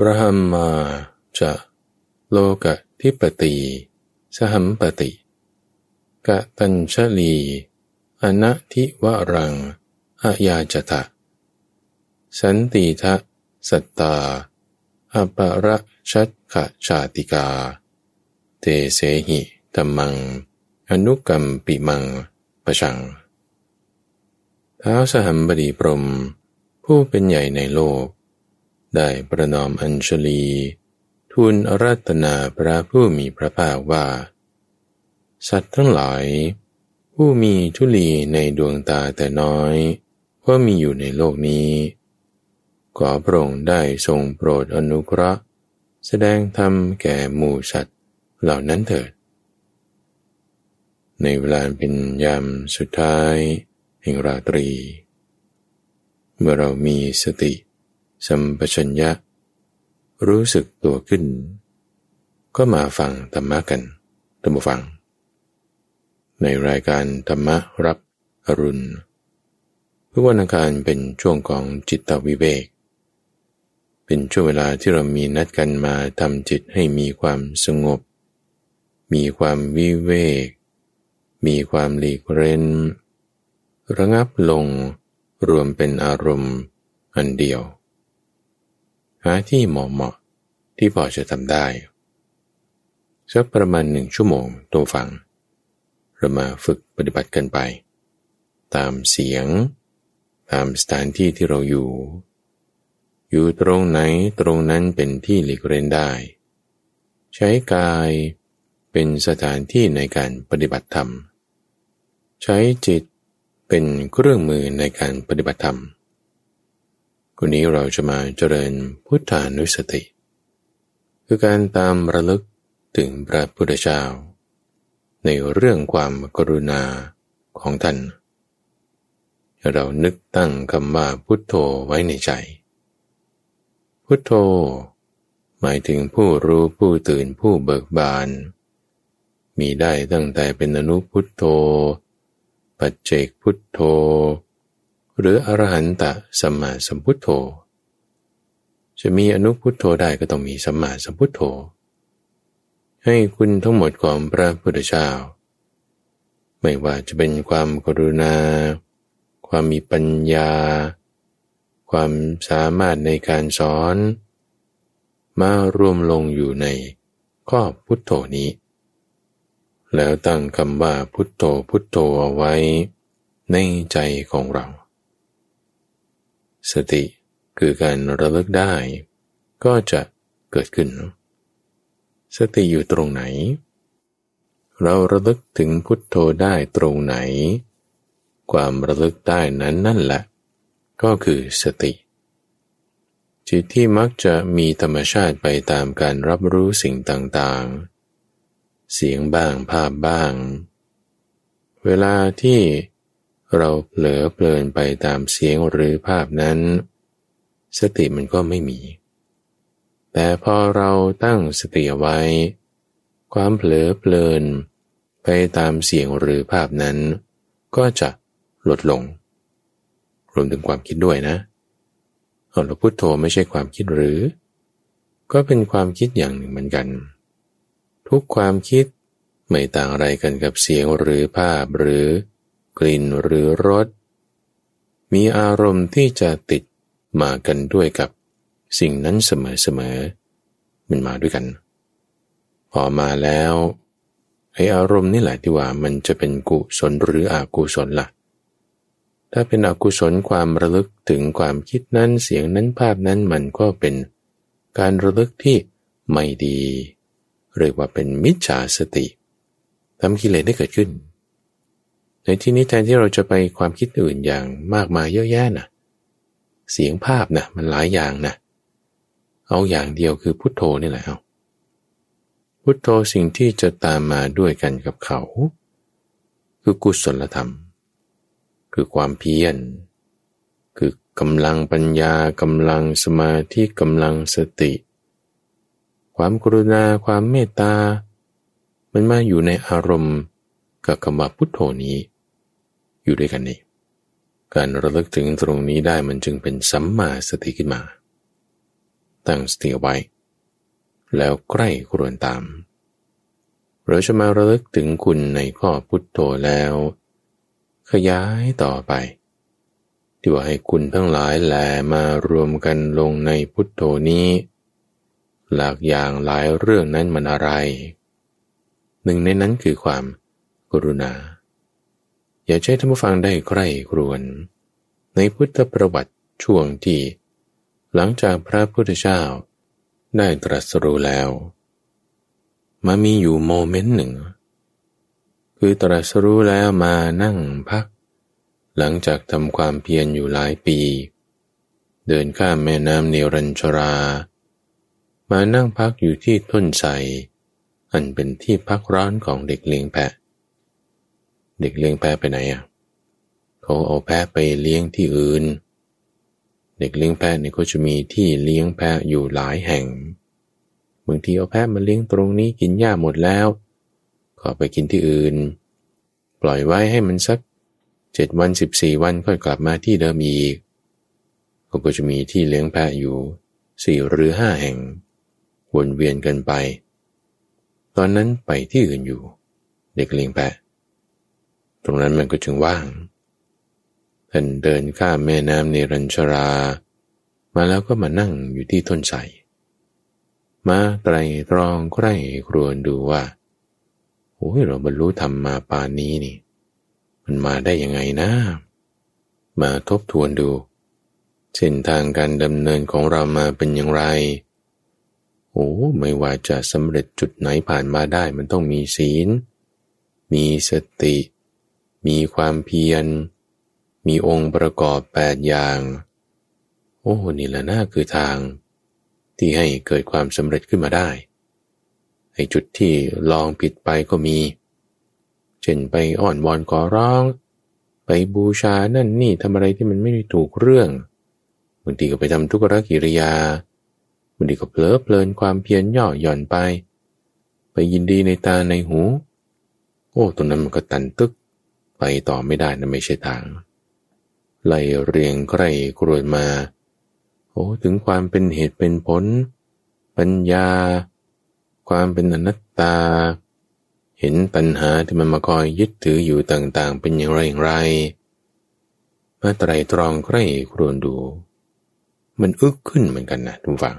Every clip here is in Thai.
บรหัมมาจะโลกะทิปติ สหัมปติ กะตัญชลีอนัทิวรัง อายาจตะ สันติทะสัตตาอประชัดขะชาติกา เตเสหิตมัง อนุกรรมปิมังประชัง ท้าวสหัมบดีพรม ผู้เป็นใหญ่ในโลก ได้ประนอมอัญชลี ทูลอรัตนาพระผู้มีพระภาคว่า สัตว์ทั้งหลาย ผู้มีทุลีในดวงตาแต่น้อยว่ามีอยู่ในโลกนี้ขอพระองค์ได้ทรงโปรดอนุเคราะห์ แสดงธรรมแก่หมู่สัตว์เหล่านั้นเถิด ในเวลาเป็นยามสุดท้ายแห่งราตรี เมื่อเรามีสติ สัมปชัญญะ รู้สึกตัวขึ้น ก็มาฟังธรรมะกันตัมบูฟัง ในรายการธรรมะรับอรุณเพื่อวันการเป็นช่วงของจิตวิเวก เป็นช่วงเวลาที่เรามีนัดกันมาทำจิตให้มีความสงบ มีความวิเวก มีความหลีกเร้น ระงับลงรวมเป็นอารมณ์อันเดียวาที่เหมาะเหมาะที่พอจะทำได้สักประมาณหนึ่งชั่วโมงตัวฟัง เรามาฝึกปฏิบัติกันไป ตามเสียง ตามสถานที่ที่เราอยู่ อยู่ตรงไหนตรงนั้นเป็นที่หลีกเล่นได้ ใช้กายเป็นสถานที่ในการปฏิบัติธรรม ใช้จิตเป็นเครื่องมือในการปฏิบัติธรรม คนนี้เราจะมาเจริญพุทธานุสติ คือการตามระลึกถึงพระพุทธเจ้า ในเรื่องความกรุณาของท่าน เรานึกตั้งคำว่าพุทโธไว้ในใจ พุทโธ หมายถึงผู้รู้ผู้ตื่นผู้เบิกบาน มีได้ตั้งแต่เป็นอนุพุทโธ ปัจเจกพุทโธ หรืออรหันตะสัมมาสัมพุทโธ จะมีอนุพุทโธได้ก็ต้องมีสัมมาสัมพุทโธ ให้คุณทั้งหมดของพระพุทธเจ้า ไม่ว่าจะเป็นความกรุณา ความมีปัญญา ความสามารถในการสอน มารวมลงอยู่ในข้อพุทโธนี้ แล้วตั้งคำว่าพุทโธพุทโธเอาไว้ในใจของเรา สติคือการระลึกได้ ก็จะเกิดขึ้น สติอยู่ตรงไหน เราระลึกถึงพุทโธได้ตรงไหน ความระลึกได้นั้นนั่นแหละ ก็คือสติ จิตที่มักจะมีธรรมชาติไปตามการรับรู้สิ่งต่างๆ เสียงบ้างภาพบ้าง เวลาที่ เราเผลอเพลินไปตามเสียงหรือภาพนั้น สติมันก็ไม่มี แต่พอเราตั้งสติไว้ ความเผลอเพลิน ไปตามเสียงหรือภาพนั้น ก็จะลดลง รวมถึงความคิดด้วยนะเอาเราพุโทโธไม่ใช่ความคิดหรือ ก็เป็นความคิดอย่างหนึ่งเหมือนกัน ทุกความคิดไม่ต่างอะไรกันกับเสียงหรือภาพหรือ กลิ่นหรือรส มีอารมณ์ที่จะติดมากันด้วยกับสิ่งนั้นเสมอๆมันมาด้วยกัน พอมาแล้วไออารมณ์นี่แหละที่ว่ามันจะเป็นกุศลหรืออกุศลละ่ะ ถ้าเป็นอกุศลความระลึกถึงความคิดนั้นเสียงนั้นภาพนั้นมันก็เป็นการระลึกที่ไม่ดี เรียกว่าเป็นมิจฉาสติทำกิเลสได้เกิดขึ้น ในที่นี้แทนที่เราจะไปความคิดอื่นอย่างมากมายเยอะแยะนะเสียงภาพนะมันหลายอย่างนะเอาอย่างเดียวคือพุทโธนี่แหละเอาพุทโธสิ่งที่จะตามมาด้วยกันกับเขา คือกุศลธรรม คือความเพียร คือกำลังปัญญากำลังสมาธิกำลังสติ ความกรุณาความเมตตา มันมาอยู่ในอารมณ์กับคำว่าพุทโธนี้ อยู่ด้วยกันนี่การระลึกถึงตรงนี้ได้มันจึงเป็นสัมมาสติขึ้นมา ตั้งสติไว้ แล้วใกล้ครวนตาม เราจะมาระลึกถึงคุณในข้อพุทโธแล้ว ขยายต่อไป ที่ว่าให้คุณทั้งหลายแหลมารวมกันลงในพุทโธนี้ หลากอย่างหลายเรื่องนั้นมันอะไร หนึ่งในนั้นคือความกรุณา อย่าใช้ท่านผู้ฟังได้ใกล้ครวนในพุทธประวัติช่วงที่ หลังจากพระพุทธเจ้าได้ตรัสรู้แล้ว มามีอยู่โมเมนต์หนึ่ง คือตรัสรู้แล้วมานั่งพัก หลังจากทำความเพียรอยู่หลายปี เดินข้ามแม่น้ำเนรัญชรา มานั่งพักอยู่ที่ต้นไทรอันเป็นที่พักร้อนของเด็กเลี้ยงแพะ เด็กเลี้ยงแพะไปไหนอะเขาเอาแพะไปเลี้ยงที่อื่น เด็กเลี้ยงแพะเนี่ยก็จะมีที่เลี้ยงแพะอยู่หลายแห่งบางทีเอาแพะมาเลี้ยงตรงนี้กินหญ้าหมดแล้วก็ไปกินที่อื่น ปล่อยไว้ให้มันสักเจ็ดวันสิบสี่วันค่อยกลับมาที่เดิมอีกเขาก็จะมีที่เลี้ยงแพะอยู่สี่หรือห้าแห่ง วนเวียนกันไป ตอนนั้นไปที่อื่นอยู่ เด็กเลี้ยงแพะ ตรงนั้นมันก็จึงว่าง ท่านเดินข้ามแม่น้ำเนรัญชรา มาแล้วก็มานั่งอยู่ที่ต้นไทรมาไตรตรองใคร่ครวญดูว่าโอ้ยเราบรรลุธรรมมาปานนี้นี่ มันมาได้ยังไงนะ มาทบทวนดู เส้นทางการดำเนินของเรามาเป็นอย่างไร โอ้ไม่ว่าจะสำเร็จจุดไหนผ่านมาได้มันต้องมีศีล มีสติ มีความเพียร มีองค์ประกอบแปดอย่าง โอ้นี่แหละน่าคือทาง ที่ให้เกิดความสำเร็จขึ้นมาได้ไอ้จุดที่ลองผิดไปก็มี เช่นไปอ่อนวอนขอร้อง ไปบูชานั่นนี่ทำอะไรที่มันไม่ถูกเรื่องบางทีก็ไปทำทุกรกิริยาบางทีก็เพลิดเพลินความเพียรย่อหย่อนไป ไปยินดีในตาในหู โอ้ตรงนั้นมันก็ตันตึก ไปต่อไม่ได้นะไม่ใช่ทาง ไล่เรียงใกล้กรวดมา โอ้ถึงความเป็นเหตุเป็นผล ปัญญา ความเป็นอนัตตา เห็นปัญหาที่มันมาคอยยึดถืออยู่ต่างๆ เป็นอย่างไรอย่างไรมาไตรตรองใกล้ครวนดู มันอึกขึ้นเหมือนกันนะทุกฝัง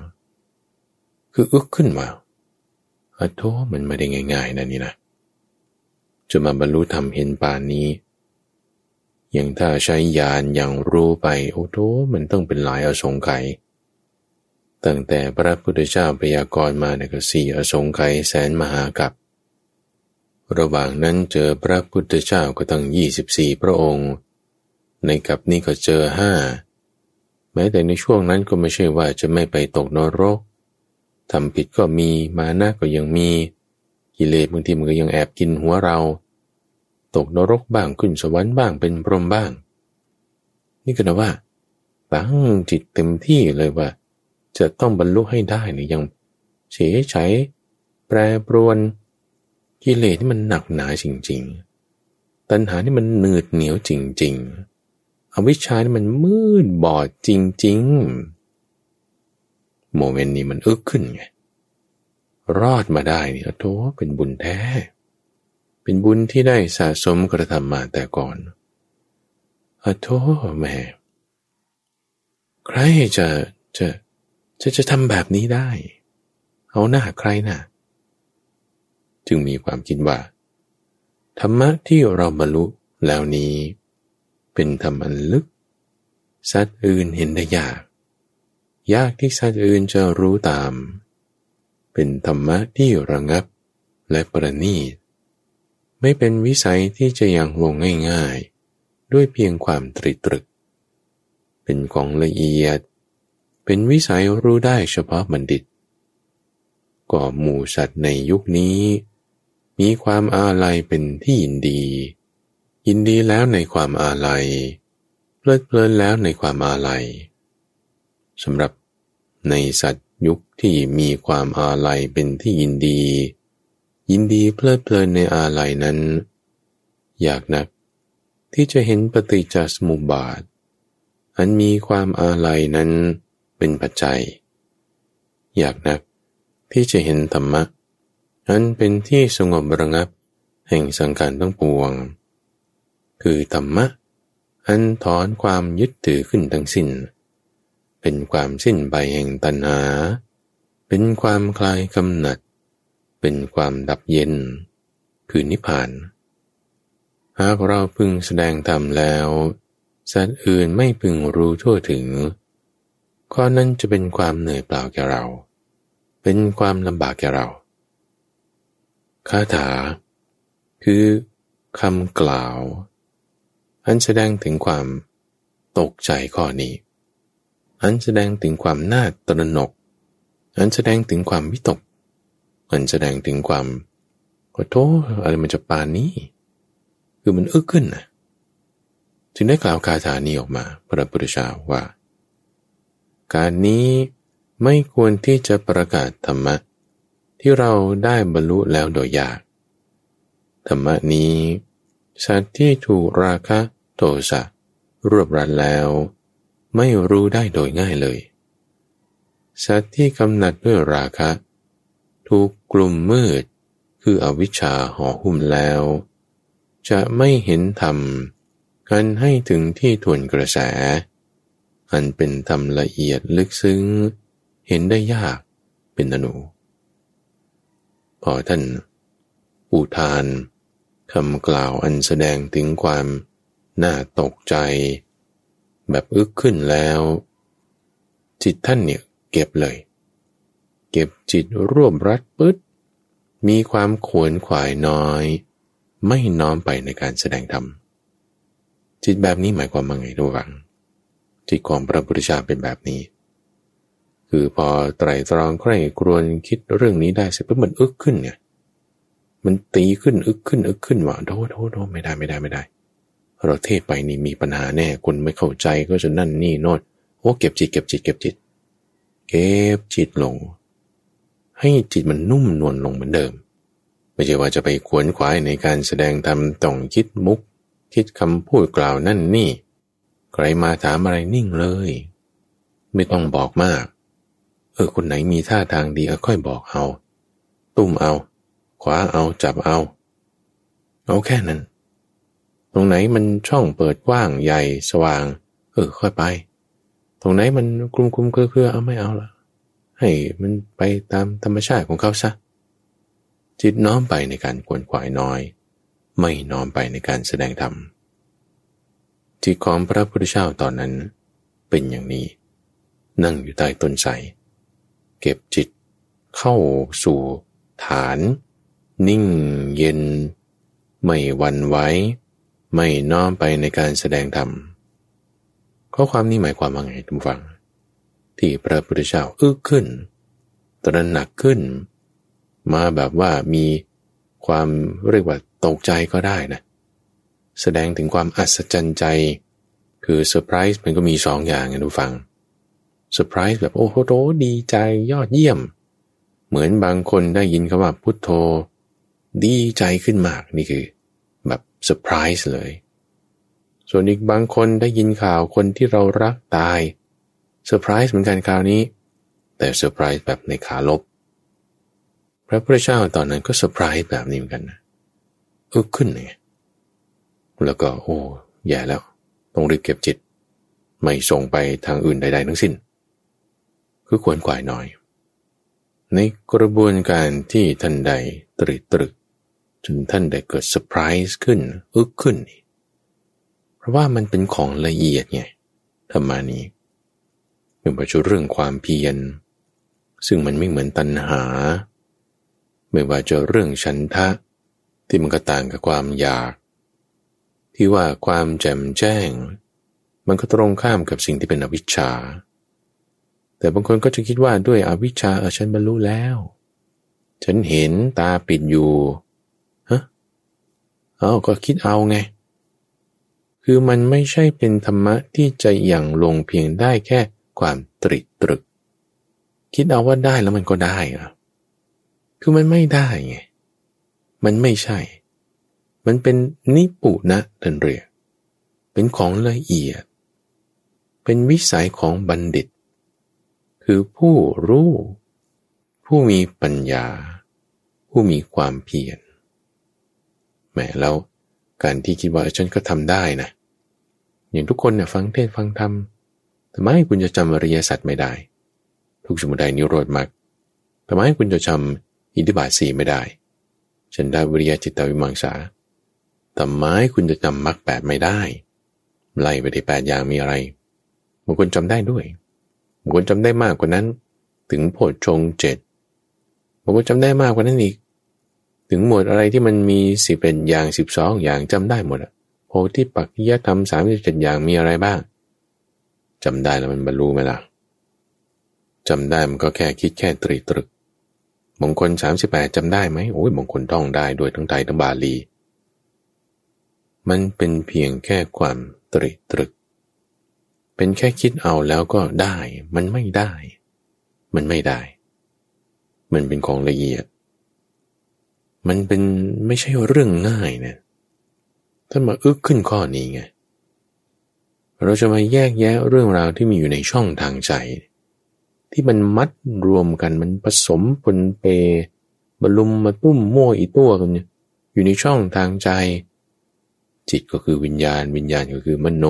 คืออึกขึ้นมาอโทมันไม่ได้ง่ายๆนะนี่นะ จะมาบรรลุธรรมเห็นป่านนี้ อย่างถ้าใช้ยานอย่างรู้ไปโอ้โหมันต้องเป็นหลายอสงไขยตั้งแต่พระพุทธเจ้าพยากรณ์มาในกสีอสงไขยแสนมหากับ ระหว่างนั้นเจอพระพุทธเจ้าก็ตั้งยี่สิบสี่พระองค์ ในกับนี้ก็เจอห้าแม้แต่ในช่วงนั้นก็ไม่ใช่ว่าจะไม่ไปตกนรกทำผิดก็มีมานะก็ยังมี กิเลสบางทีมันก็ยังแอบกินหัวเรา ตกนรกบ้างขึ้นสวรรค์บ้างเป็นพรหมบ้าง นี่ก็นะว่าตั้งจิตเต็มที่เลยว่า จะต้องบรรลุให้ได้เนี่ยยังเฉยใช้แปรปรวน กิเลสที่มันหนักหนาจริง ๆ ตัณหาที่มันหนืดเหนียวจริง ๆอวิชชาที่มันมืดบอดจริง ๆ โมเมนต์นี้มันอึกขึ้นไง รอดมาได้เนี่ยโถเป็นบุญแท้ เป็นบุญที่ได้สะสมกระทำมาแต่ก่อนอโทแม่ ใครจะจะจะจะทำแบบนี้ได้ เอาหน้าใครนะ่ะ จึงมีความคิดว่า ธรรมะที่เราบรรลุแล้วนี้ เป็นธรรมอันลึก สัตว์อื่นเห็นได้ยาก ยากที่สัตว์อื่นจะรู้ตาม เป็นธรรมะที่ระงับและประณีต ไม่เป็นวิสัยที่จะยังลงง่ายๆ ด้วยเพียงความตริตรึก เป็นของละเอียด เป็นวิสัยรู้ได้เฉพาะบัณฑิต ก็หมู่สัตว์ในยุคนี้ มีความอาลัยเป็นที่ยินดี ยินดีแล้วในความอาลัย เพลิดเพลินแล้วในความอาลัยสำหรับในสัตว์ ยุคที่มีความอาลัยเป็นที่ยินดี ยินดีเพลิดเพลินในอาลัยนั้น อยากนักที่จะเห็นปฏิจจสมุปบาท อันมีความอาลัยนั้นเป็นปัจจัย อยากนักที่จะเห็นธรรมะอันเป็นที่สงบระงับแห่งสังการต้องปวง คือธรรมะอันถอนความยึดถือขึ้นทั้งสิน้น เป็นความสิ้นไปแห่งตัณหา เป็นความคลายกำหนัด เป็นความดับเย็น คือนิพพาน หากเราพึงแสดงธรรมแล้ว สัตว์อื่นไม่พึงรู้ทั่วถึง ข้อนั้นจะเป็นความเหนื่อยเปล่าแก่เรา เป็นความลำบากแก่เรา คาถา คือคำกล่าว อันแสดงถึงความตกใจข้อนี้ อันแสดงถึงความน่าตระหนก อันแสดงถึงความวิตก อันแสดงถึงความขอโทษอะไรมันจะปานนี้ คือมันอึกขึ้นนะจึงได้กล่าวคาถานี้ออกมา พระพุทธเจ้าว่า การนี้ไม่ควรที่จะประกาศธรรมะ ที่เราได้บรรลุแล้วโดยยาก ธรรมะนี้สัตว์ที่ถูกราคะโทสะรวบรัดแล้ว ไม่รู้ได้โดยง่ายเลย สัตว์ที่กำหนัดด้วยราคะ ถูกกลุ่มมืด คืออวิชชาห่อหุ้มแล้ว จะไม่เห็นธรรมกันให้ถึงที่ทวนกระแส อันเป็นธรรมละเอียดลึกซึ้ง เห็นได้ยากเป็นอนุพอท่านอุทานคำกล่าวอันแสดงถึงความน่าตกใจ แบบอึกขึ้นแล้ว จิตท่านเนี่ยเก็บเลย เก็บจิตรวบรัดปึ๊ดมีความขวนขวายน้อย ไม่น้อมไปในการแสดงธรรมจิตแบบนี้หมายความว่าไงทุกฝัง จิตของพระพุทธเจ้าเป็นแบบนี้ คือพอไตรตรองใคร่ครวญคิดเรื่องนี้ได้เสร็จปุ๊บมันอึกขึ้นเนี่ยมันตีขึ้นอึกขึ้นอึกขึ้นว่าโทษโทษโทษไม่ได้ไม่ได้ไม่ได้ เราเทศไปนี่มีปัญหาแน่คนไม่เข้าใจก็จะนั่นนี่โน่นโอ้เก็บจิตเก็บจิตเก็บจิต เก็บจิตลง ให้จิตมันนุ่มนวลลงเหมือนเดิม ไม่ใช่ว่าจะไปขวนขวายในการแสดงธรรมต้องคิดมุก คิดคำพูดกล่าวนั่นนี่ ใครมาถามอะไรนิ่งเลย ไม่ต้องบอกมาก เออคนไหนมีท่าทางดีก็ค่อยบอกเอา ตุ้มเอาคว้าเอาจับเอา เอาแค่นั้น รงไหนมันช่องเปิดกว้างใหญ่สว่าง เออค่อยไป ตรงไหนมันกลุ่มกลุ่มเครือเอาไม่เอาละให้มันไปตามธรรมชาติของเขาซะจิตน้อมไปในการกวนขวายน้อย ไม่น้อมไปในการแสดงธรรมจิตของพระพุทธเจ้าตอนนั้นเป็นอย่างนี้ นั่งอยู่ใต้ต้นไทรเก็บจิตเข้าสู่ฐาน นิ่งเย็น ไม่หวั่นไหว ไม่น้อมไปในการแสดงธรรม ข้อความนี้หมายความว่าไงท่านผู้ฟัง ที่พระพุทธเจ้าอึกขึ้น ตระหนักขึ้น มาแบบว่ามีความเรียกว่าตกใจก็ได้นะ แสดงถึงความอัศจรรย์ใจ คือเซอร์ไพรส์มันก็มีสองอย่างนะท่านผู้ฟังเซอร์ไพรส์แบบโอ้โหดีใจยอดเยี่ยม เหมือนบางคนได้ยินคำว่าพุทโธ ดีใจขึ้นมากนี่คือ เซอร์ไพรส์เลย ส่วนอีกบางคนได้ยินข่าวคนที่เรารักตายเซอร์ไพรส์เหมือนกันคราวนี้ แต่เซอร์ไพรส์แบบในขาลบ พระพุทธเจ้าตอนนั้นก็เซอร์ไพรส์แบบนี้เหมือนกันนะเอึกขึ้นไงแล้วก็โอ้แย่แล้วต้องรีบเก็บจิต ไม่ส่งไปทางอื่นใด ๆ ทั้งสิ้น คือควรกวายหน่อย ในกระบวนการที่ท่านใดตรึกตรึก จนท่านได้เกิดเซอร์ไพรส์ขึ้น อึกขึ้น เพราะว่ามันเป็นของละเอียดไงธรรมานี้เป็นประจุเรื่องความเพียร ซึ่งมันไม่เหมือนตัณหา ไม่ว่าจะเรื่องฉันทะที่มันก็ต่างกับความอยาก ที่ว่าความแจ่มแจ้ง มันก็ตรงข้ามกับสิ่งที่เป็นอวิชชา แต่บางคนก็จะคิดว่าด้วยอวิชชาเออฉันบรรลุแล้ว ฉันเห็นตาปิดอยู่ เอาก็คิดเอาไง คือมันไม่ใช่เป็นธรรมะที่จะอย่างลงเพียงได้แค่ความตริตรึก คิดเอาว่าได้แล้วมันก็ได้อะคือมันไม่ได้ไง มันไม่ใช่ มันเป็นนิปุนะทันเรียเป็นของละเอียด เป็นวิสัยของบัณฑิต คือผู้รู้ ผู้มีปัญญา ผู้มีความเพียร มแล้วการที่คิดว่าฉันก็ทำได้นะ อย่างทุกคนเนี่ยฟังเทศฟังธรรมทำไมคุณจะจำอริยสัจไม่ได้ ทุกสมุทัยนิโรธมากทำไมคุณจะจำอิทธิบาทสี่ไม่ได้ ฉันได้วิริยจิตวิมังสาทำไมคุณจะจำมรรคแปดไม่ได้ ไล่ไปที่แปดอย่างมีอะไรบางคนจำได้ด้วยบางคนจำได้มากกว่านั้น ถึงโพชฌงเจ็ดบางคนจำได้มากกว่านั้นอีก ถึงหมวดอะไรที่มันมีสิบเป็นอย่างสิบสองอย่างจำได้หมดอะโพธิปักขิยธรรมสามสิบเจ็ดอย่างมีอะไรบ้างจำได้แล้วมันบรรลุไหมล่ะจำได้มันก็แค่คิดแค่ตรีตรึกมงคลสามสิบแปดจำได้ไหมโอ้ยมงคลต้องได้โดยทั้งไทยทั้งบาลี มันเป็นเพียงแค่ความตรีตรึก เป็นแค่คิดเอาแล้วก็ได้ มันไม่ได้ มันไม่ได้ มันเป็นของละเอียด มันเป็นไม่ใช่เรื่องง่ายนะถ้ามาอึกขึ้นข้อนี้ไง เราจะมาแยกแยะเรื่องราวที่มีอยู่ในช่องทางใจ ที่มันมัดรวมกันมันผสมปนเปบลุมมาตุ้มมั่วอีตัวกันอยู่ในช่องทางใจ จิตก็คือวิญญาณ วิญญาณก็คือมโน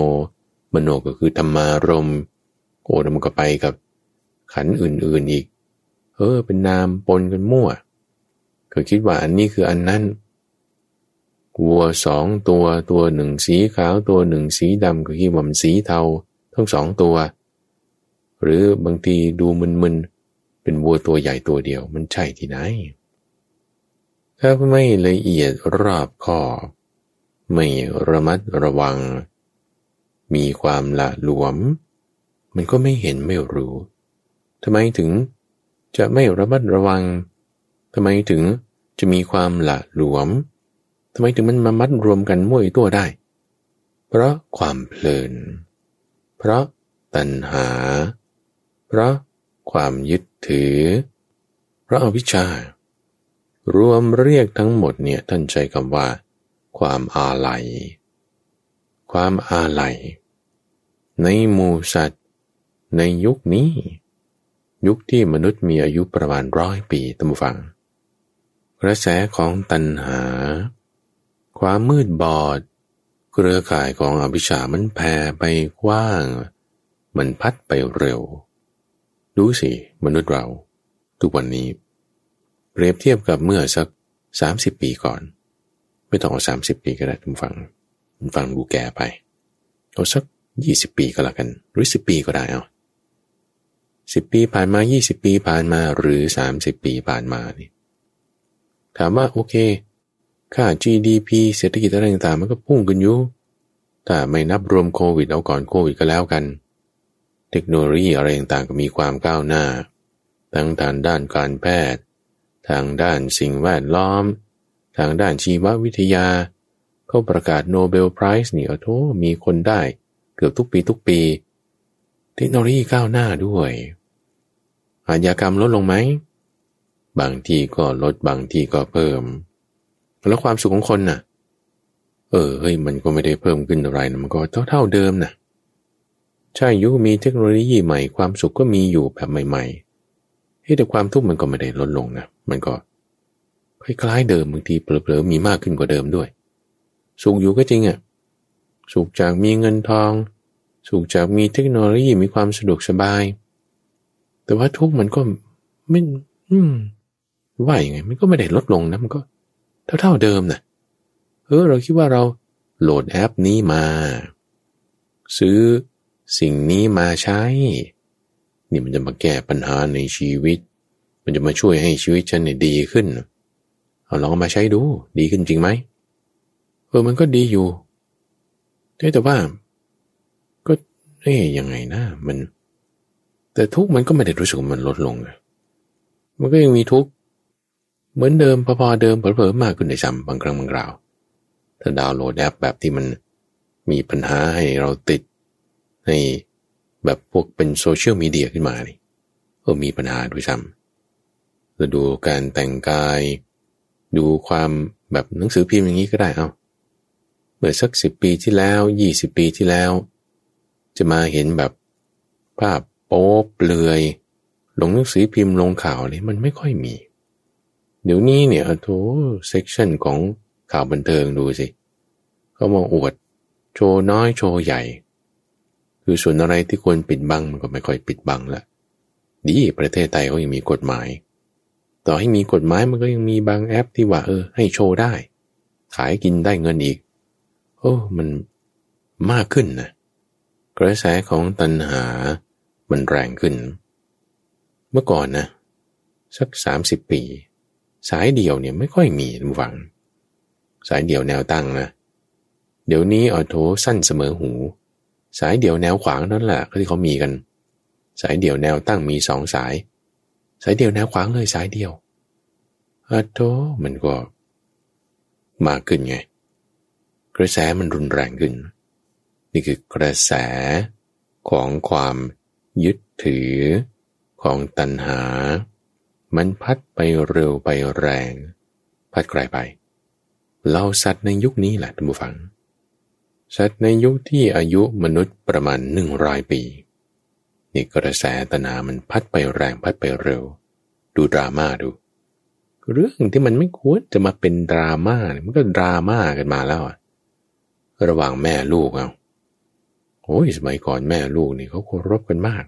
มโนก็คือธรรมารมโอ้แล้วมันก็ไปกับขันอื่นๆอีก เออเป็นนามปนกันมั่ว ก็คิดว่าอันนี้คืออันนั้นวัวสองตัวตัวหนึ่งสีขาวตัวหนึ่งสีดำก็คิดว่ามันสีเทาทั้งสองตัว หรือบางทีดูมึนๆเป็นวัวตัวใหญ่ตัวเดียวมันใช่ที่ไหน ถ้าไม่ละเอียดรอบคอบ ไม่ระมัดระวัง มีความละหลวม มันก็ไม่เห็นไม่รู้ทำไมถึงจะไม่ระมัดระวังทำไมถึง จะมีความหละหลวมทำไมถึงมันมามัดรวมกันมั่วตัวได้ เพราะความเพลิน เพราะตัณหา เพราะความยึดถือ เพราะอวิชชารวมเรียกทั้งหมดเนี่ยท่านใช้คำว่า ความอาลัย ความอาลัย ในหมู่สัตว์ ในยุคนี้ ยุคที่มนุษย์มีอายุประมาณร้อยปีตั้งฟัง กระแสของตัณหา ความมืดบอด เครือข่ายของอภิชามันแผ่ไปกว้าง มันพัดไปเร็ว ดูสิ มนุษย์เรา ทุกวันนี้ เปรียบเทียบกับเมื่อสักสามสิบปีก่อน ไม่ต้องเอาสามสิบปีก็ได้ทุกฟังฟังดูแก่ไป เอาสักยี่สิบปีก็แล้วกัน หรือสิบปีก็ได้เอาสิบปีผ่านมายี่สิบปีผ่านมาหรือสามสิบปีผ่านมานี่ ถามว่าโอเค ค่า GDP เศรษฐกิจอะไรต่างๆมันก็พุ่งขึ้นอยู่ถ้าไม่นับรวมโควิดเอาก่อนโควิดก็แล้วกัน เทคโนโลยีอะไรต่างๆก็มีความก้าวหน้า ทั้งทางด้านการแพทย์ ทางด้านสิ่งแวดล้อม ทางด้านชีววิทยา เขาประกาศโนเบลไพรส์นี่โอ้มีคนได้เกือบทุกปีทุกปี เทคโนโลยีก้าวหน้าด้วยอาญากรรมลดลงไหม บางทีก็ลดบางทีก็เพิ่ม แล้วความสุขของคนน่ะ เออเฮ้ยมันก็ไม่ได้เพิ่มขึ้นอะไรนะมันก็เท่าเท่าเดิมนะใช่ยุคมีเทคโนโลยีใหม่ ความสุขก็มีอยู่แบบใหม่ๆเฮ้แต่ความทุกข์มันก็ไม่ได้ลดลงนะมันก็คล้ายๆเดิมบางทีเผลอๆมีมากขึ้นกว่าเดิมด้วย สุขอยู่ก็จริงอะ่ะสุขจากมีเงินทอง สุขจากมีเทคโนโลยีมีความสะดวกสบาย แต่ว่าทุกข์มันก็ไม่อืม ว่าอย่างไง มันก็ไม่ได้ลดลงนะมันก็เท่าๆเดิมนะเออเราคิดว่าเราโหลดแอปนี้มา ซื้อสิ่งนี้มาใช้ นี่มันจะมาแก้ปัญหาในชีวิต มันจะมาช่วยให้ชีวิตฉันเนี่ยดีขึ้นเอาลองมาใช้ดูดีขึ้นจริงไหมเออมันก็ดีอยู่แต่ว่า ก็เอ๊ยยังไงนะมัน แต่ทุกมันก็ไม่ได้รู้สึกมันลดลง มันก็ยังมีทุก เหมือนเดิมพอๆเดิมเผลอๆมากขึ้นในซ้ำบางครั้งบางคราวถ้าดาวน์โหลดแอปแบบที่มันมีปัญหาให้เราติดในแบบพวกเป็นโซเชียลมีเดียขึ้นมานี่เออมีปัญหาด้วยซ้ำเราดูการแต่งกาย ดูความแบบหนังสือพิมพ์อย่างนี้ก็ได้เอาเมื่อสักสิบปีที่แล้วยี่สิบปีที่แล้ว จะมาเห็นแบบภาพโป๊เปลือย ลงหนังสือพิมพ์ลงข่าวเลยมันไม่ค่อยมี เดี๋ยวนี้เนี่ยโถ section ของข่าวบันเทิงดูสิเขามาอวด โชว์น้อยโชว์ใหญ่ คือส่วนอะไรที่ควรปิดบังมันก็ไม่ค่อยปิดบังละดีประเทศไทยเขายังมีกฎหมาย ต่อให้มีกฎหมายมันก็ยังมีบางแอปที่ว่าเออ ให้โชว์ได้ ขายกินได้เงินอีก โอ้มันมากขึ้นนะกระแสของตัณหามันแรงขึ้น เมื่อก่อนนะสักสามสิบปี สายเดี่ยวเนี่ยไม่ค่อยมีทุกฝัง สายเดี่ยวแนวตั้งนะ เดี๋ยวนี้ออโทสั้นเสมอหู สายเดี่ยวแนวขวางนั่นแหละที่เขามีกัน สายเดี่ยวแนวตั้งมีสองสาย สายเดี่ยวแนวขวางเลยสายเดียวออโทมันก็มากขึ้นไง กระแสมันรุนแรงขึ้น นี่คือกระแสของความยึดถือของตัณหา มันพัดไปเร็วไปแรง พัดไกลไป เราสัตว์ในยุคนี้แหละท่านผู้ฟัง สัตว์ในยุคที่อายุมนุษย์ประมาณหนึ่งร้อยปี นี่กระแสตัณหามันพัดไปแรงพัดไปเร็ว ดูดราม่าดู เรื่องที่มันไม่ควรจะมาเป็นดราม่ามันก็ดราม่ากันมาแล้วอะระหว่างแม่ลูกเอาโอ้ยสมัยก่อนแม่ลูกนี่เขาเคารพกันมาก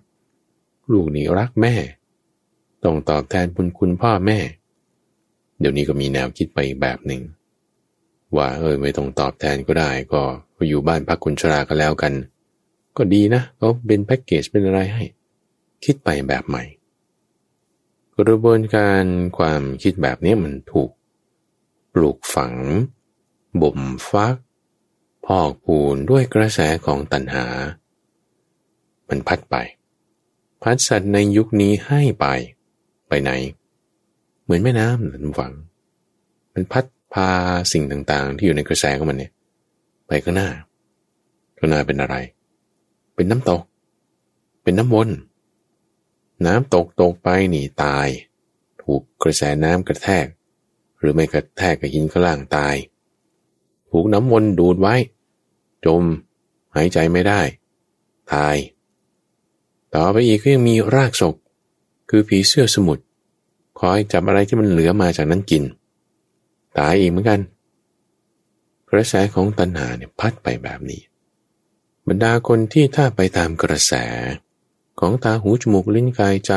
ลูกนี่รักแม่ ต้องตอบแทนบุญคุณพ่อแม่ เดี๋ยวนี้ก็มีแนวคิดไปแบบหนึ่ง ว่าเออไม่ต้องตอบแทนก็ได้ก็อยู่บ้านพักคนชราก็แล้วกัน ก็ดีนะเขาเป็นแพ็กเกจเป็นอะไรให้ คิดไปแบบใหม่ กระบวนการความคิดแบบนี้มันถูก ปลูกฝัง บ่มฟัก พอกพูนด้วยกระแสของตัณหา มันพัดไป พัดสัตว์ในยุคนี้ให้ไป ไปไหน เหมือนแม่น้ำหรือฝัง มันพัดพาสิ่งต่างๆ ที่อยู่ในกระแสของมันเนี่ย ไปข้างหน้าข้างหน้าเป็นอะไร เป็นน้ำตก เป็นน้ำวน น้ำตกตกไปหนีตาย ถูกกระแสน้ำกระแทก หรือไม่กระแทกกับหินข้างล่างตาย ถูกน้ำวนดูดไว้ จม หายใจไม่ได้ ตาย ต่อไปอีกก็ยังมีรากศก คือผีเสื้อสมุทรคอยจับอะไรที่มันเหลือมาจากนั้นกิน ตายอีกเหมือนกัน กระแสของตัณหาเนี่ยพัดไปแบบนี้ บรรดาคนที่ถ้าไปตามกระแส ของตาหูจมูกลิ้นกายใจ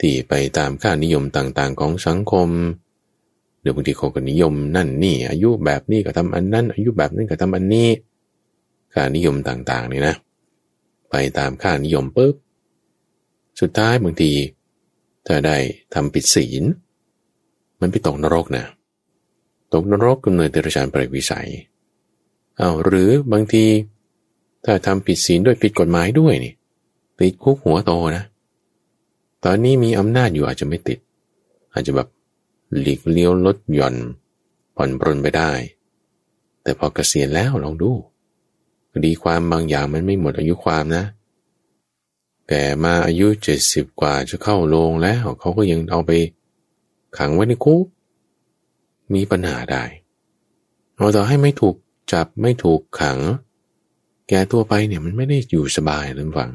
ที่ไปตามค่านิยมต่างๆของสังคมเดี๋ยวบางทีเขาก็นิยมนั่นนี่ อายุแบบนี้ก็ทำอันนั้น อายุแบบนั้นก็ทำอันนี้ ค่านิยมต่างๆนี่นะ ไปตามค่านิยมปุ๊บ สุดท้ายบางทีถ้าได้ทำผิดศีล มันไปตกนรกนะ ตกนรกกำเนิดเดรัจฉานปริวิสัยเอาหรือบางที ถ้าทำผิดศีลด้วยผิดกฎหมายด้วยนี่ติดคุกหัวโตนะ ตอนนี้มีอำนาจอยู่อาจจะไม่ติด อาจจะแบบหลีกเลี้ยวลดหย่อน ผ่อนปรนไปได้ แต่พอเกษียณแล้วลองดูคดีความบางอย่างมันไม่หมดอายุความนะ แต่มาอายุเจ็ดสิบกว่าจะเข้าโรงแล้วเขาก็ยังเอาไปขังไว้ในคุกมีปัญหาได้เราต่อให้ไม่ถูกจับไม่ถูกขัง แกตัวไปเนี่ยมันไม่ได้อยู่สบายหรือฟัง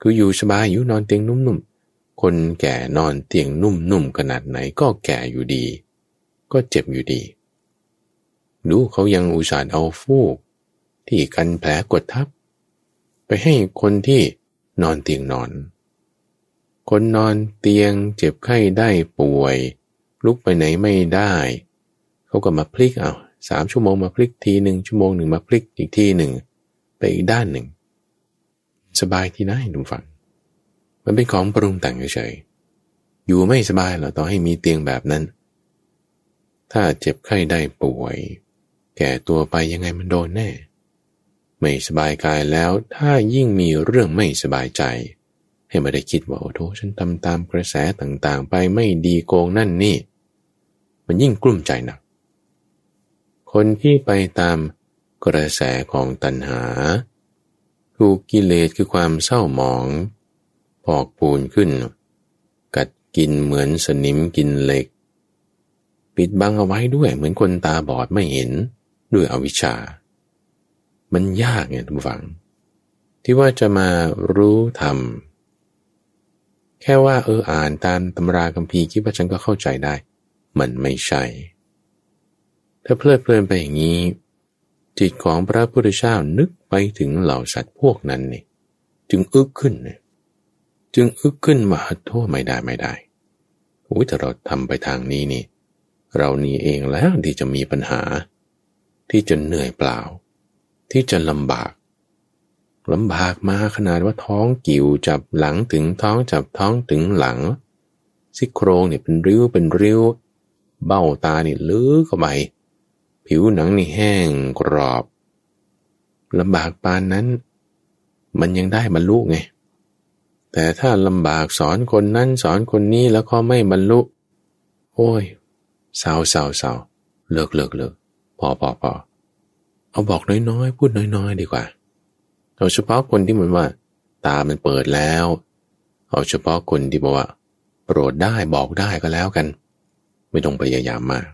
คืออยู่สบายอยู่นอนเตียงนุ่มๆ คนแก่นอนเตียงนุ่มๆขนาดไหนก็แก่อยู่ดี ก็เจ็บอยู่ดี ดูเขายังอุตส่าห์เอาฟูก ที่กันแผลกดทับ ไปให้คนที่ นอนเตียงนอน คนนอนเตียงเจ็บไข้ได้ป่วย ลุกไปไหนไม่ได้ เขาก็มาพลิกเอาสามชั่วโมงมาพลิกทีหนึ่งชั่วโมงหนึ่งมาพลิกอีกทีหนึ่งไปอีกด้านหนึ่ง สบายที่ไหนดูฟัง มันเป็นของปรุงแต่งเฉยอยู่ไม่สบายหรอต่อให้มีเตียงแบบนั้น ถ้าเจ็บไข้ได้ป่วย แก่ตัวไปยังไงมันโดนแน่ ไม่สบายกายแล้วถ้ายิ่งมีเรื่องไม่สบายใจ ให้มาได้คิดว่าโอ้โถฉันทำตามกระแสต่างๆ ไปไม่ดีโกงนั่นนี่ มันยิ่งกลุ้มใจหนัก คนที่ไปตามกระแสของตัณหา ถูกกิเลสคือความเศร้าหมอง พอกปูนขึ้น กัดกินเหมือนสนิมกินเหล็ก ปิดบังเอาไว้ด้วยเหมือนคนตาบอดไม่เห็นด้วยอวิชชา มันยากไงทุกฝัง ที่ว่าจะมารู้ธรรม แค่ว่าเอออ่านตามตำราคัมภีร์คิดว่าฉันก็เข้าใจได้ มันไม่ใช่ ถ้าเพลิดเพลินไปอย่างนี้ จิตของพระพุทธเจ้านึกไปถึงเหล่าสัตว์พวกนั้นนี่จึงอึกขึ้นเนี่ยจึงอึกขึ้นมาโทษไม่ได้ไม่ได้โอ้ยแต่เราทำไปทางนี้นี่ เรานี่เองแล้วที่จะมีปัญหา ที่จะเหนื่อยเปล่า ที่จะลำบากลำบากมาขนาดว่าท้องกิ่วจับหลังถึงท้องจับท้องถึงหลังซี่โครงเนี่ยเป็นริ้วเป็นริ้ว เบ้าตานี่ลึกเข้าไปผิวหนังนี่แห้งกรอบลำบากปานนั้น มันยังได้บรรลุไง แต่ถ้าลำบากสอนคนนั้นสอนคนนี้แล้วก็ไม่บรรลุ โอ้ยเศร้าเศร้าเศร้าเลิกเลิกเลิกพอพอพอ เอาบอกน้อยๆ พูดน้อยๆ ดีกว่า เอาเฉพาะคนที่เหมือนว่า ตามันเปิดแล้ว เอาเฉพาะคนที่บอกว่า โปรดได้บอกได้ก็แล้วกัน ไม่ต้องพยายามมาก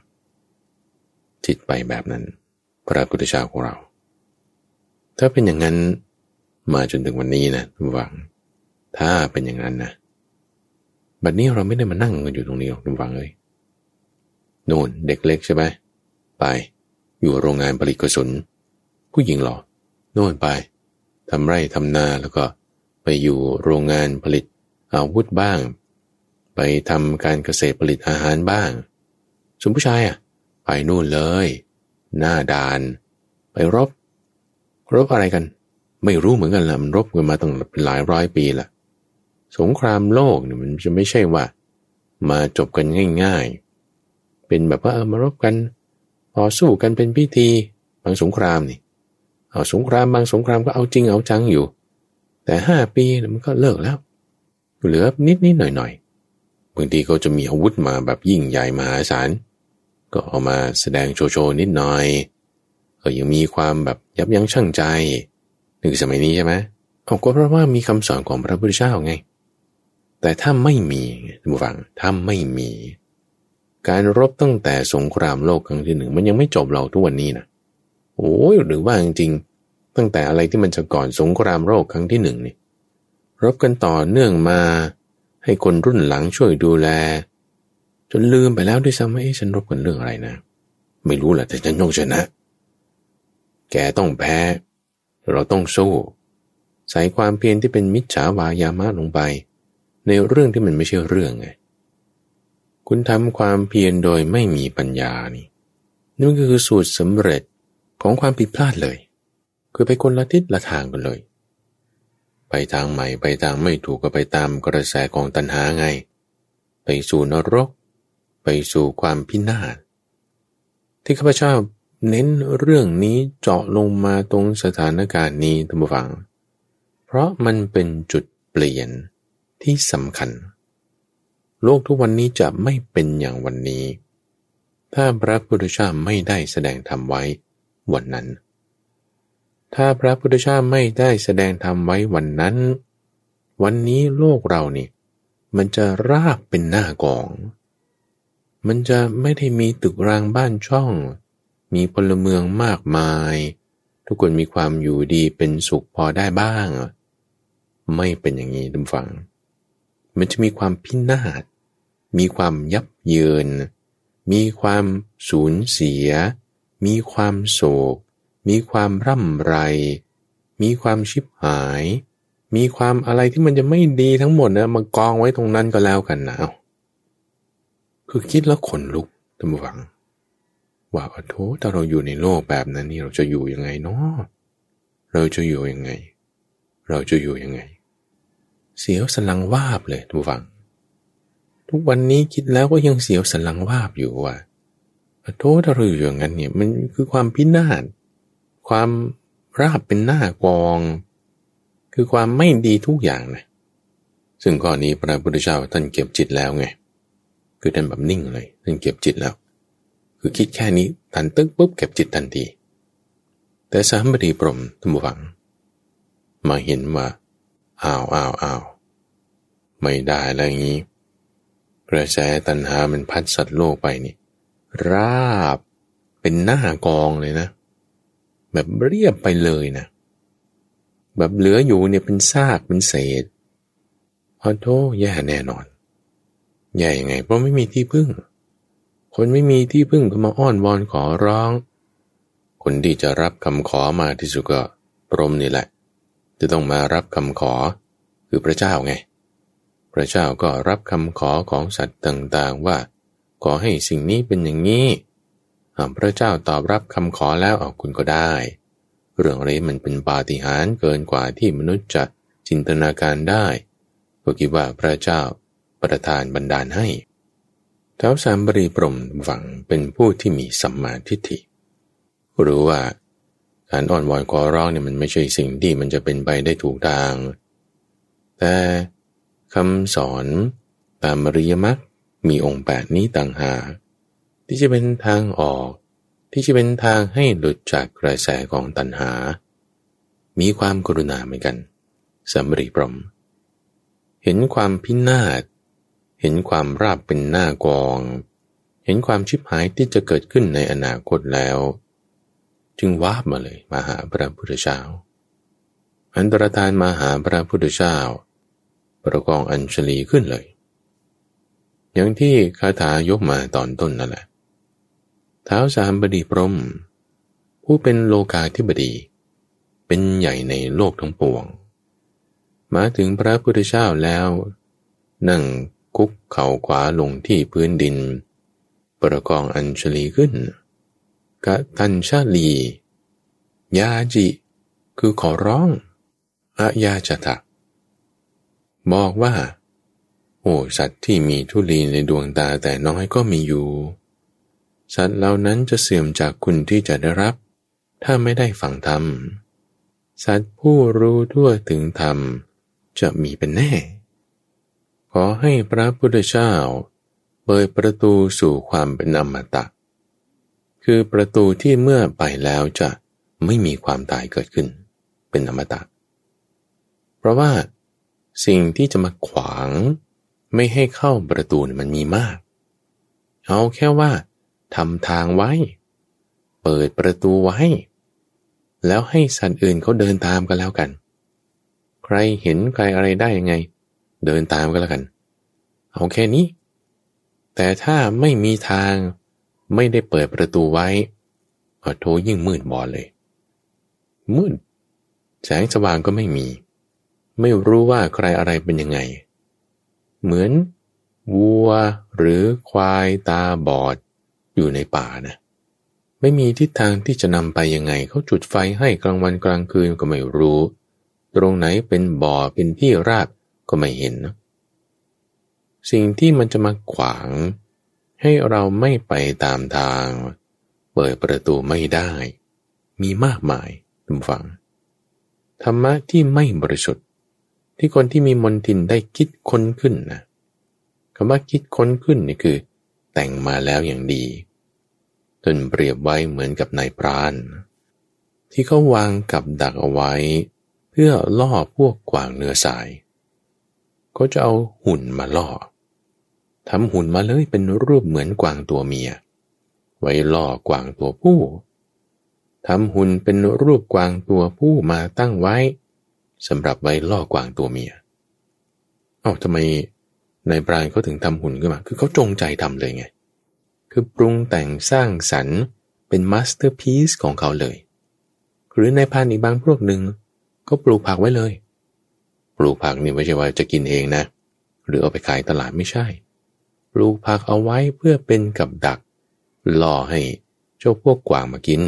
จิตไปแบบนั้น พระพุทธเจ้าของเรา ถ้าเป็นอย่างนั้นมาจนถึงวันนี้นะหวัง ถ้าเป็นอย่างนั้นนะบัดนี้เราไม่ได้มานั่งกันอยู่ตรงนี้หรอกทุกฝังเลยโน่นเด็กเล็กใช่ไหมไป อยู่โรงงานผลิตกระสุน ผู้หญิงหรอโน่นไปทำไร่ทำนาแล้วก็ไปอยู่โรงงานผลิตอาวุธบ้าง ไปทำการเกษตรผลิตอาหารบ้าง ส่วนผู้ชายอะ ไปนู่นเลย หน้าดาน ไปรบ รบอะไรกัน ไม่รู้เหมือนกันละมันรบกันมาตั้งเป็นหลายร้อยปีละสงครามโลกเนี่ยมันจะไม่ใช่ว่า มาจบกันง่าย ๆ เป็นแบบว่าเออมารบกัน ต่อสู้กันเป็นพิธีบางสงครามนี่เอาสงครามบางสงครามก็เอาจริงเอาจังอยู่ แต่ห้าปีมันก็เลิกแล้ว เหลือนิดนิดหน่อยหน่อยบางทีเขาจะมีอาวุธมาแบบยิ่งใหญ่มหาศาลก็เอามาแสดงโชว์โชว์นิดหน่อยเออยังมีความแบบยับยั้งชั่งใจนึกสมัยนี้ใช่ไหมเอาก็เพราะว่ามีคำสอนของพระพุทธเจ้าไง แต่ถ้าไม่มีท่านผู้ฟังถ้าไม่มี การรบตั้งแต่สงครามโลกครั้งที่หนึ่งมันยังไม่จบเราทุกวันนี้นะโอ้ยหรือว่าจริงตั้งแต่อะไรที่มันจะก่อนสงครามโลกครั้งที่หนึ่งนี่รบกันต่อเนื่องมา ให้คนรุ่นหลังช่วยดูแล จนลืมไปแล้วด้วยซ้ำว่าเอ๊ะฉันรบกันเรื่องอะไรนะ ไม่รู้แหละแต่ฉันต้องชนะ แกต้องแพ้ เราต้องสู้ใส่ความเพียรที่เป็นมิจฉาวายามะลงไป ในเรื่องที่มันไม่ใช่เรื่องไง คุณทำความเพียรโดยไม่มีปัญญานี่นั่นก็คือสูตรสำเร็จของความผิดพลาดเลย คือไปคนละทิศละทางกันเลย ไปทางใหม่ไปทางไม่ถูกก็ไปตามกระแสของตัณหาไง ไปสู่นรก ไปสู่ความพินาศที่ข้าพเจ้าเน้นเรื่องนี้เจาะลงมาตรงสถานการณ์นี้ท่านผู้ฟัง เพราะมันเป็นจุดเปลี่ยนที่สำคัญ โลกทุกวันนี้จะไม่เป็นอย่างวันนี้ ถ้าพระพุทธเจ้าไม่ได้แสดงธรรมไว้วันนั้น ถ้าพระพุทธเจ้าไม่ได้แสดงธรรมไว้วันนั้น วันนี้โลกเรานี่ มันจะราบเป็นหน้ากอง มันจะไม่ได้มีตึกรางบ้านช่อง มีพลเมืองมากมาย ทุกคนมีความอยู่ดีเป็นสุขพอได้บ้าง ไม่เป็นอย่างนี้ดุฝัง มันจะมีความพินาศ มีความยับเยิน มีความสูญเสีย มีความโศก มีความร่ำไร มีความชิบหาย มีความอะไรที่มันจะไม่ดีทั้งหมดนะมากองไว้ตรงนั้นก็แล้วกันนะเออคือคิดแล้วขนลุกท่านผู้ฟัง ว่าโอ้โถถ้าเราอยู่ในโลกแบบนั้นนี่เราจะอยู่ยังไงเนาะเราจะอยู่ยังไง เราจะอยู่ยังไง เสียวสลังวาบเลยท่านผู้ฟัง ทุกวันนี้คิดแล้วก็ยังเสียวสลังวาบอยู่ว่าโทษเราอยู่อย่างนั้นเนี่ยมันคือความพินาศความราบเป็นหน้ากอง คือความไม่ดีทุกอย่างนะซึ่งข้อนี้พระพุทธเจ้าท่านเก็บจิตแล้วไงคือท่านแบบนิ่งเลยท่านเก็บจิตแล้ว คือคิดแค่นี้ทันตึ๊กปุ๊บเก็บจิตทันที แต่สามบดีปรมทุมฝัง มาเห็นว่าอ้าวอ้าวอ้าว ไม่ได้อะไรอย่างนี้กระแสตัณหามันพัดสัตว์โลกไปนี่ ราบเป็นหน้ากองเลยนะ แบบเรียบไปเลยนะ แบบเหลืออยู่เนี่ยเป็นซากเป็นเศษพอโทแย่แน่นอนแย่ยังไง เพราะไม่มีที่พึ่ง คนไม่มีที่พึ่งก็มาอ้อนวอนขอร้อง คนที่จะรับคำขอมาที่สุดก็พรหมนี่แหละ จะต้องมารับคำขอคือพระเจ้าไง พระเจ้าก็รับคำขอของสัตว์ต่างๆว่า ขอให้สิ่งนี้เป็นอย่างนี้พระเจ้าตอบรับคำขอแล้วเอาคุณก็ได้ เรื่องอะไรมันเป็นปาฏิหาริย์เกินกว่าที่มนุษย์จะจินตนาการได้ก็คิดว่าพระเจ้าประทานบันดาลให้ท้าวสามบรีปรมฝังเป็นผู้ที่มีสัมมาทิฏฐิรู้ว่าการอ่อนวอนขอร้องเนี่ยมันไม่ใช่สิ่งที่มันจะเป็นไปได้ถูกทาง แต่ คำสอนตามริยมรรคมีองค์แปดนี้ต่างหากที่จะเป็นทางออก ที่จะเป็นทางให้หลุดจากกระแสของตัณหา มีความกรุณาเหมือนกันสมรีปรม เห็นความพินาศเห็นความราบเป็นหน้ากอง เห็นความชิบหายที่จะเกิดขึ้นในอนาคตแล้ว จึงวาบมาเลยมาหาพระพุทธเจ้าอันตรธานมาหาพระพุทธเจ้า ประกองอัญชลีขึ้นเลย อย่างที่คาถายกมาตอนต้นนั่นแหละเท้าสามบดีพรม ผู้เป็นโลกาธิบดี เป็นใหญ่ในโลกทั้งปวง มาถึงพระพุทธเจ้าแล้ว นั่งคุกเข่าขวาลงที่พื้นดิน ประกองอัญชลีขึ้นกะตัญชาลี ยาจิ คือขอร้องอายาจตะ บอกว่า โอ้สัตว์ที่มีทุลีในดวงตาแต่น้อยก็มีอยู่ สัตว์เหล่านั้นจะเสื่อมจากคุณที่จะได้รับ ถ้าไม่ได้ฟังธรรม สัตว์ผู้รู้ทั่วถึงธรรม จะมีเป็นแน่ ขอให้พระพุทธเจ้าเปิดประตูสู่ความเป็นอมตะ คือประตูที่เมื่อไปแล้วจะไม่มีความตายเกิดขึ้น เป็นอมตะ เพราะว่า สิ่งที่จะมาขวางไม่ให้เข้าประตูมันมีมาก เอาแค่ว่าทำทางไว้ เปิดประตูไว้ แล้วให้สัตว์อื่นเขาเดินตามกันแล้วกัน ใครเห็นใครอะไรได้ยังไง เดินตามก็แล้วกัน เอาแค่นี้ แต่ถ้าไม่มีทางไม่ได้เปิดประตูไว้อโทยิ่งมืดบอดเลย มืด แสงสว่างก็ไม่มี ไม่รู้ว่าใครอะไรเป็นยังไง เหมือนวัวหรือควายตาบอดอยู่ในป่านะไม่มีทิศทางที่จะนำไปยังไง เขาจุดไฟให้กลางวันกลางคืนก็ไม่รู้ ตรงไหนเป็นบ่อเป็นที่ราบก็ไม่เห็นนะสิ่งที่มันจะมาขวาง ให้เราไม่ไปตามทาง เปิดประตูไม่ได้ มีมากมายทุกฝังธรรมะที่ไม่บริสุทธิ์ ที่คนที่มีมนทินได้คิดค้นขึ้นนะคำว่าคิดค้นขึ้นนี่คือ แต่งมาแล้วอย่างดีจนเปรียบไว้เหมือนกับนายพราน ที่เขาวางกับดักเอาไว้ เพื่อล่อพวกกวางเนื้อสายก็จะเอาหุ่นมาล่อทำหุ่นมาเลยเป็นรูปเหมือนกวางตัวเมีย ไว้ล่อกวางตัวผู้ทำหุ่นเป็นรูปกวางตัวผู้มาตั้งไว้ สำหรับไว้ล่อกวางตัวเมียเอ้าทำไมนายพรานเขาถึงทำหุ่นขึ้นมา คือเขาจงใจทำเลยไง คือปรุงแต่งสร้างสรรค์เป็น masterpiece ของเขาเลย หรือนายพรานอีกบางพวกหนึ่งก็ปลูกผักไว้เลย ปลูกผักนี่ไม่ใช่ว่าจะกินเองนะ หรือเอาไปขายตลาดไม่ใช่ ปลูกผักเอาไว้เพื่อเป็นกับดักล่อให้เจ้าพวกกวางมากิน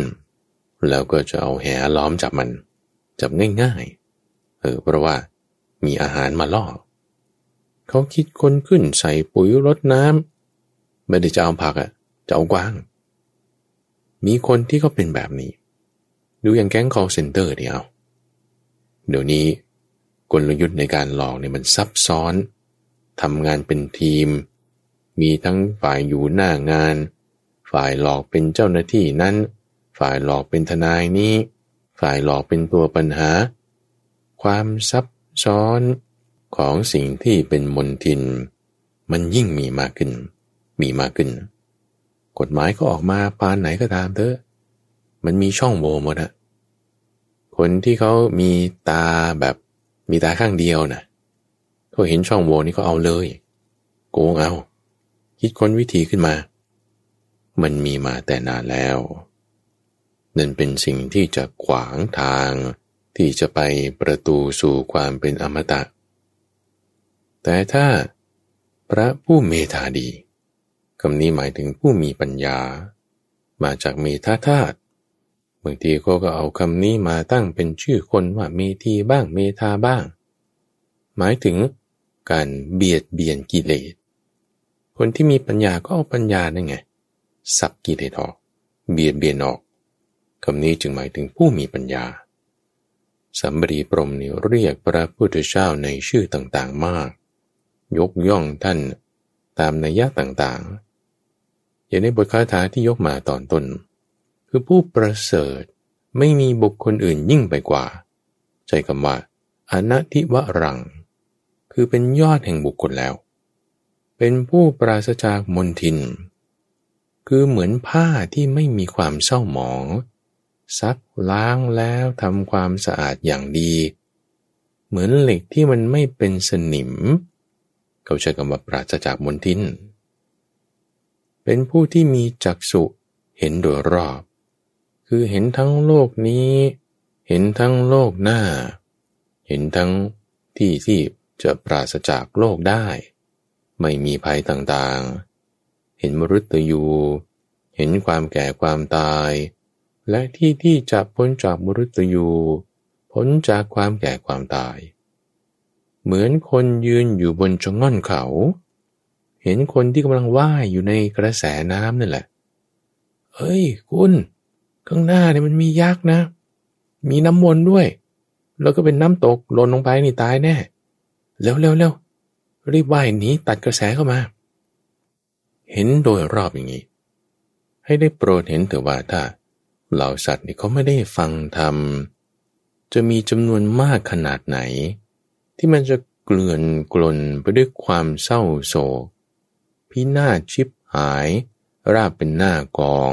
แล้วก็จะเอาแหล้อมจับมัน จับง่ายๆ เออเพราะว่ามีอาหารมาล่อ เขาคิดคนขึ้นใส่ปุ๋ยรดน้ำไม่ได้จะเอาผักอะจะเอากวาง มีคนที่เขาเป็นแบบนี้ ดูอย่างแก๊ง call center เดียวเดี๋ยวนี้กลยุทธ์ในการหลอกเนี่ยมันซับซ้อนทำงานเป็นทีม มีทั้งฝ่ายอยู่หน้างาน ฝ่ายหลอกเป็นเจ้าหน้าที่นั้น ฝ่ายหลอกเป็นทนายนี้ ฝ่ายหลอกเป็นตัวปัญหา ความซับซ้อนของสิ่งที่เป็นมนทิน มันยิ่งมีมากขึ้น มีมากขึ้น กฎหมายก็ออกมาปานไหนก็ตามเถอะ มันมีช่องโหว่หมดอะคนที่เขามีตาแบบมีตาข้างเดียวนะเขาเห็นช่องโหว่นี่ก็เอาเลยโกงเอา คิดค้นวิธีขึ้นมา มันมีมาแต่นานแล้ว นั่นเป็นสิ่งที่จะขวางทาง ที่จะไปประตูสู่ความเป็นอมตะ แต่ถ้าพระผู้เมธาดีคำนี้หมายถึงผู้มีปัญญา มาจากเมธาธาตุบางทีก็ก็เอาคำนี้มาตั้งเป็นชื่อคนว่าเมธีบ้างเมธาบ้าง หมายถึงการเบียดเบียนกิเลส คนที่มีปัญญาก็เอาปัญญานั่นไง สับกิเลสออก เบียดเบียนออกคำนี้จึงหมายถึงผู้มีปัญญา สัมบรีปรมนี่เรียกพระพุทธเจ้าในชื่อต่างๆมาก ยกย่องท่านตามนัยยะต่างๆ อย่างในบทคาถาที่ยกมาตอนต้น คือผู้ประเสริฐไม่มีบุคคลอื่นยิ่งไปกว่า ใช้คำว่าอนัติวรัง คือเป็นยอดแห่งบุคคลแล้ว เป็นผู้ปราศจากมนทิน คือเหมือนผ้าที่ไม่มีความเศร้าหมอง ซักล้างแล้วทำความสะอาดอย่างดี เหมือนเหล็กที่มันไม่เป็นสนิม เขาใช้คำว่าปราศจากมลทิน เป็นผู้ที่มีจักษุเห็นโดยรอบ คือเห็นทั้งโลกนี้ เห็นทั้งโลกหน้า เห็นทั้งที่ที่จะปราศจากโลกได้ ไม่มีภัยต่างๆ เห็นมรุตยู เห็นความแก่ความตาย และที่ที่จะพ้นจากมรุตยูพ้นจากความแก่ความตาย เหมือนคนยืนอยู่บนชง่อนเขา เห็นคนที่กำลังว่ายอยู่ในกระแสน้ำนั่นแหละเฮ้ย คุณ ข้างหน้าเนี่ยมันมียักษ์นะ มีน้ำมนต์ด้วย แล้วก็เป็นน้ำตกหล่นลงไปนี่ตายแน่ เร็วเร็วเร็วรีบว่ายหนีตัดกระแสเข้ามา เห็นโดยรอบอย่างนี้ ให้ได้โปรดเห็นเถอะว่าถ้า เหล่าสัตว์นี่เขาไม่ได้ฟังธรรม จะมีจำนวนมากขนาดไหน ที่มันจะเกลื่อนกลนไปด้วยความเศร้าโศกพินาศชิบหาย ราบเป็นหน้ากอง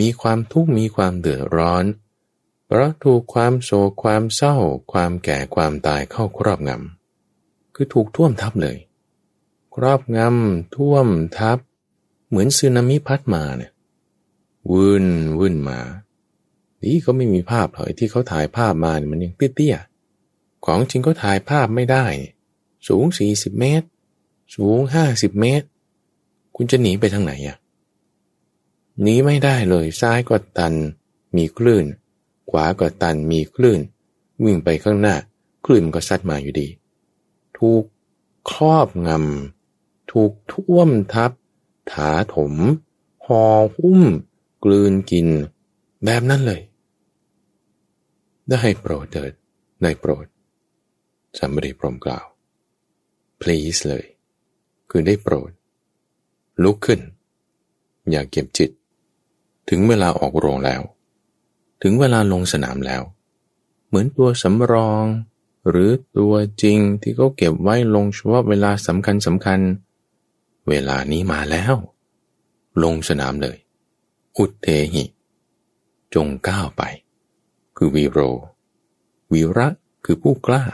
มีความทุกข์มีความเดือดร้อน เพราะถูกความโศกความเศร้า ความแก่ความตายเข้าครอบงำคือถูกท่วมทับเลย ครอบงำท่วมทับ เหมือนสึนามิพัดมาเนี่ย วุ่นวุ่นมาดีเขาไม่มีภาพหรอกที่เขาถ่ายภาพมาเนี่ยมันยังเตี้ยๆของจริงเขาถ่ายภาพไม่ได้ สูงสี่สิบเมตร สูงห้าสิบเมตร คุณจะหนีไปทางไหนอะหนีไม่ได้เลยซ้ายก็ตัน มีคลื่น ขวาก็ตันมีคลื่น วิ่งไปข้างหน้า คลื่นก็ซัดมาอยู่ดี ถูกครอบงำถูกท่วมทับ ถาถมห่อหุ้ม กลืนกินแบบนั้นเลย ได้โปรดเถิดได้โปรดสัมบริพรมกล่าว please เลย คือได้โปรด ลุกขึ้น อย่าเก็บจิต ถึงเวลาออกโรงแล้ว ถึงเวลาลงสนามแล้ว เหมือนตัวสำรอง หรือตัวจริงที่เขาเก็บไว้ลงเฉพาะเวลาสำคัญสำคัญ เวลานี้มาแล้ว ลงสนามเลย อุเทหิ จงก้าวไป คือวีโร วีระคือผู้กล้า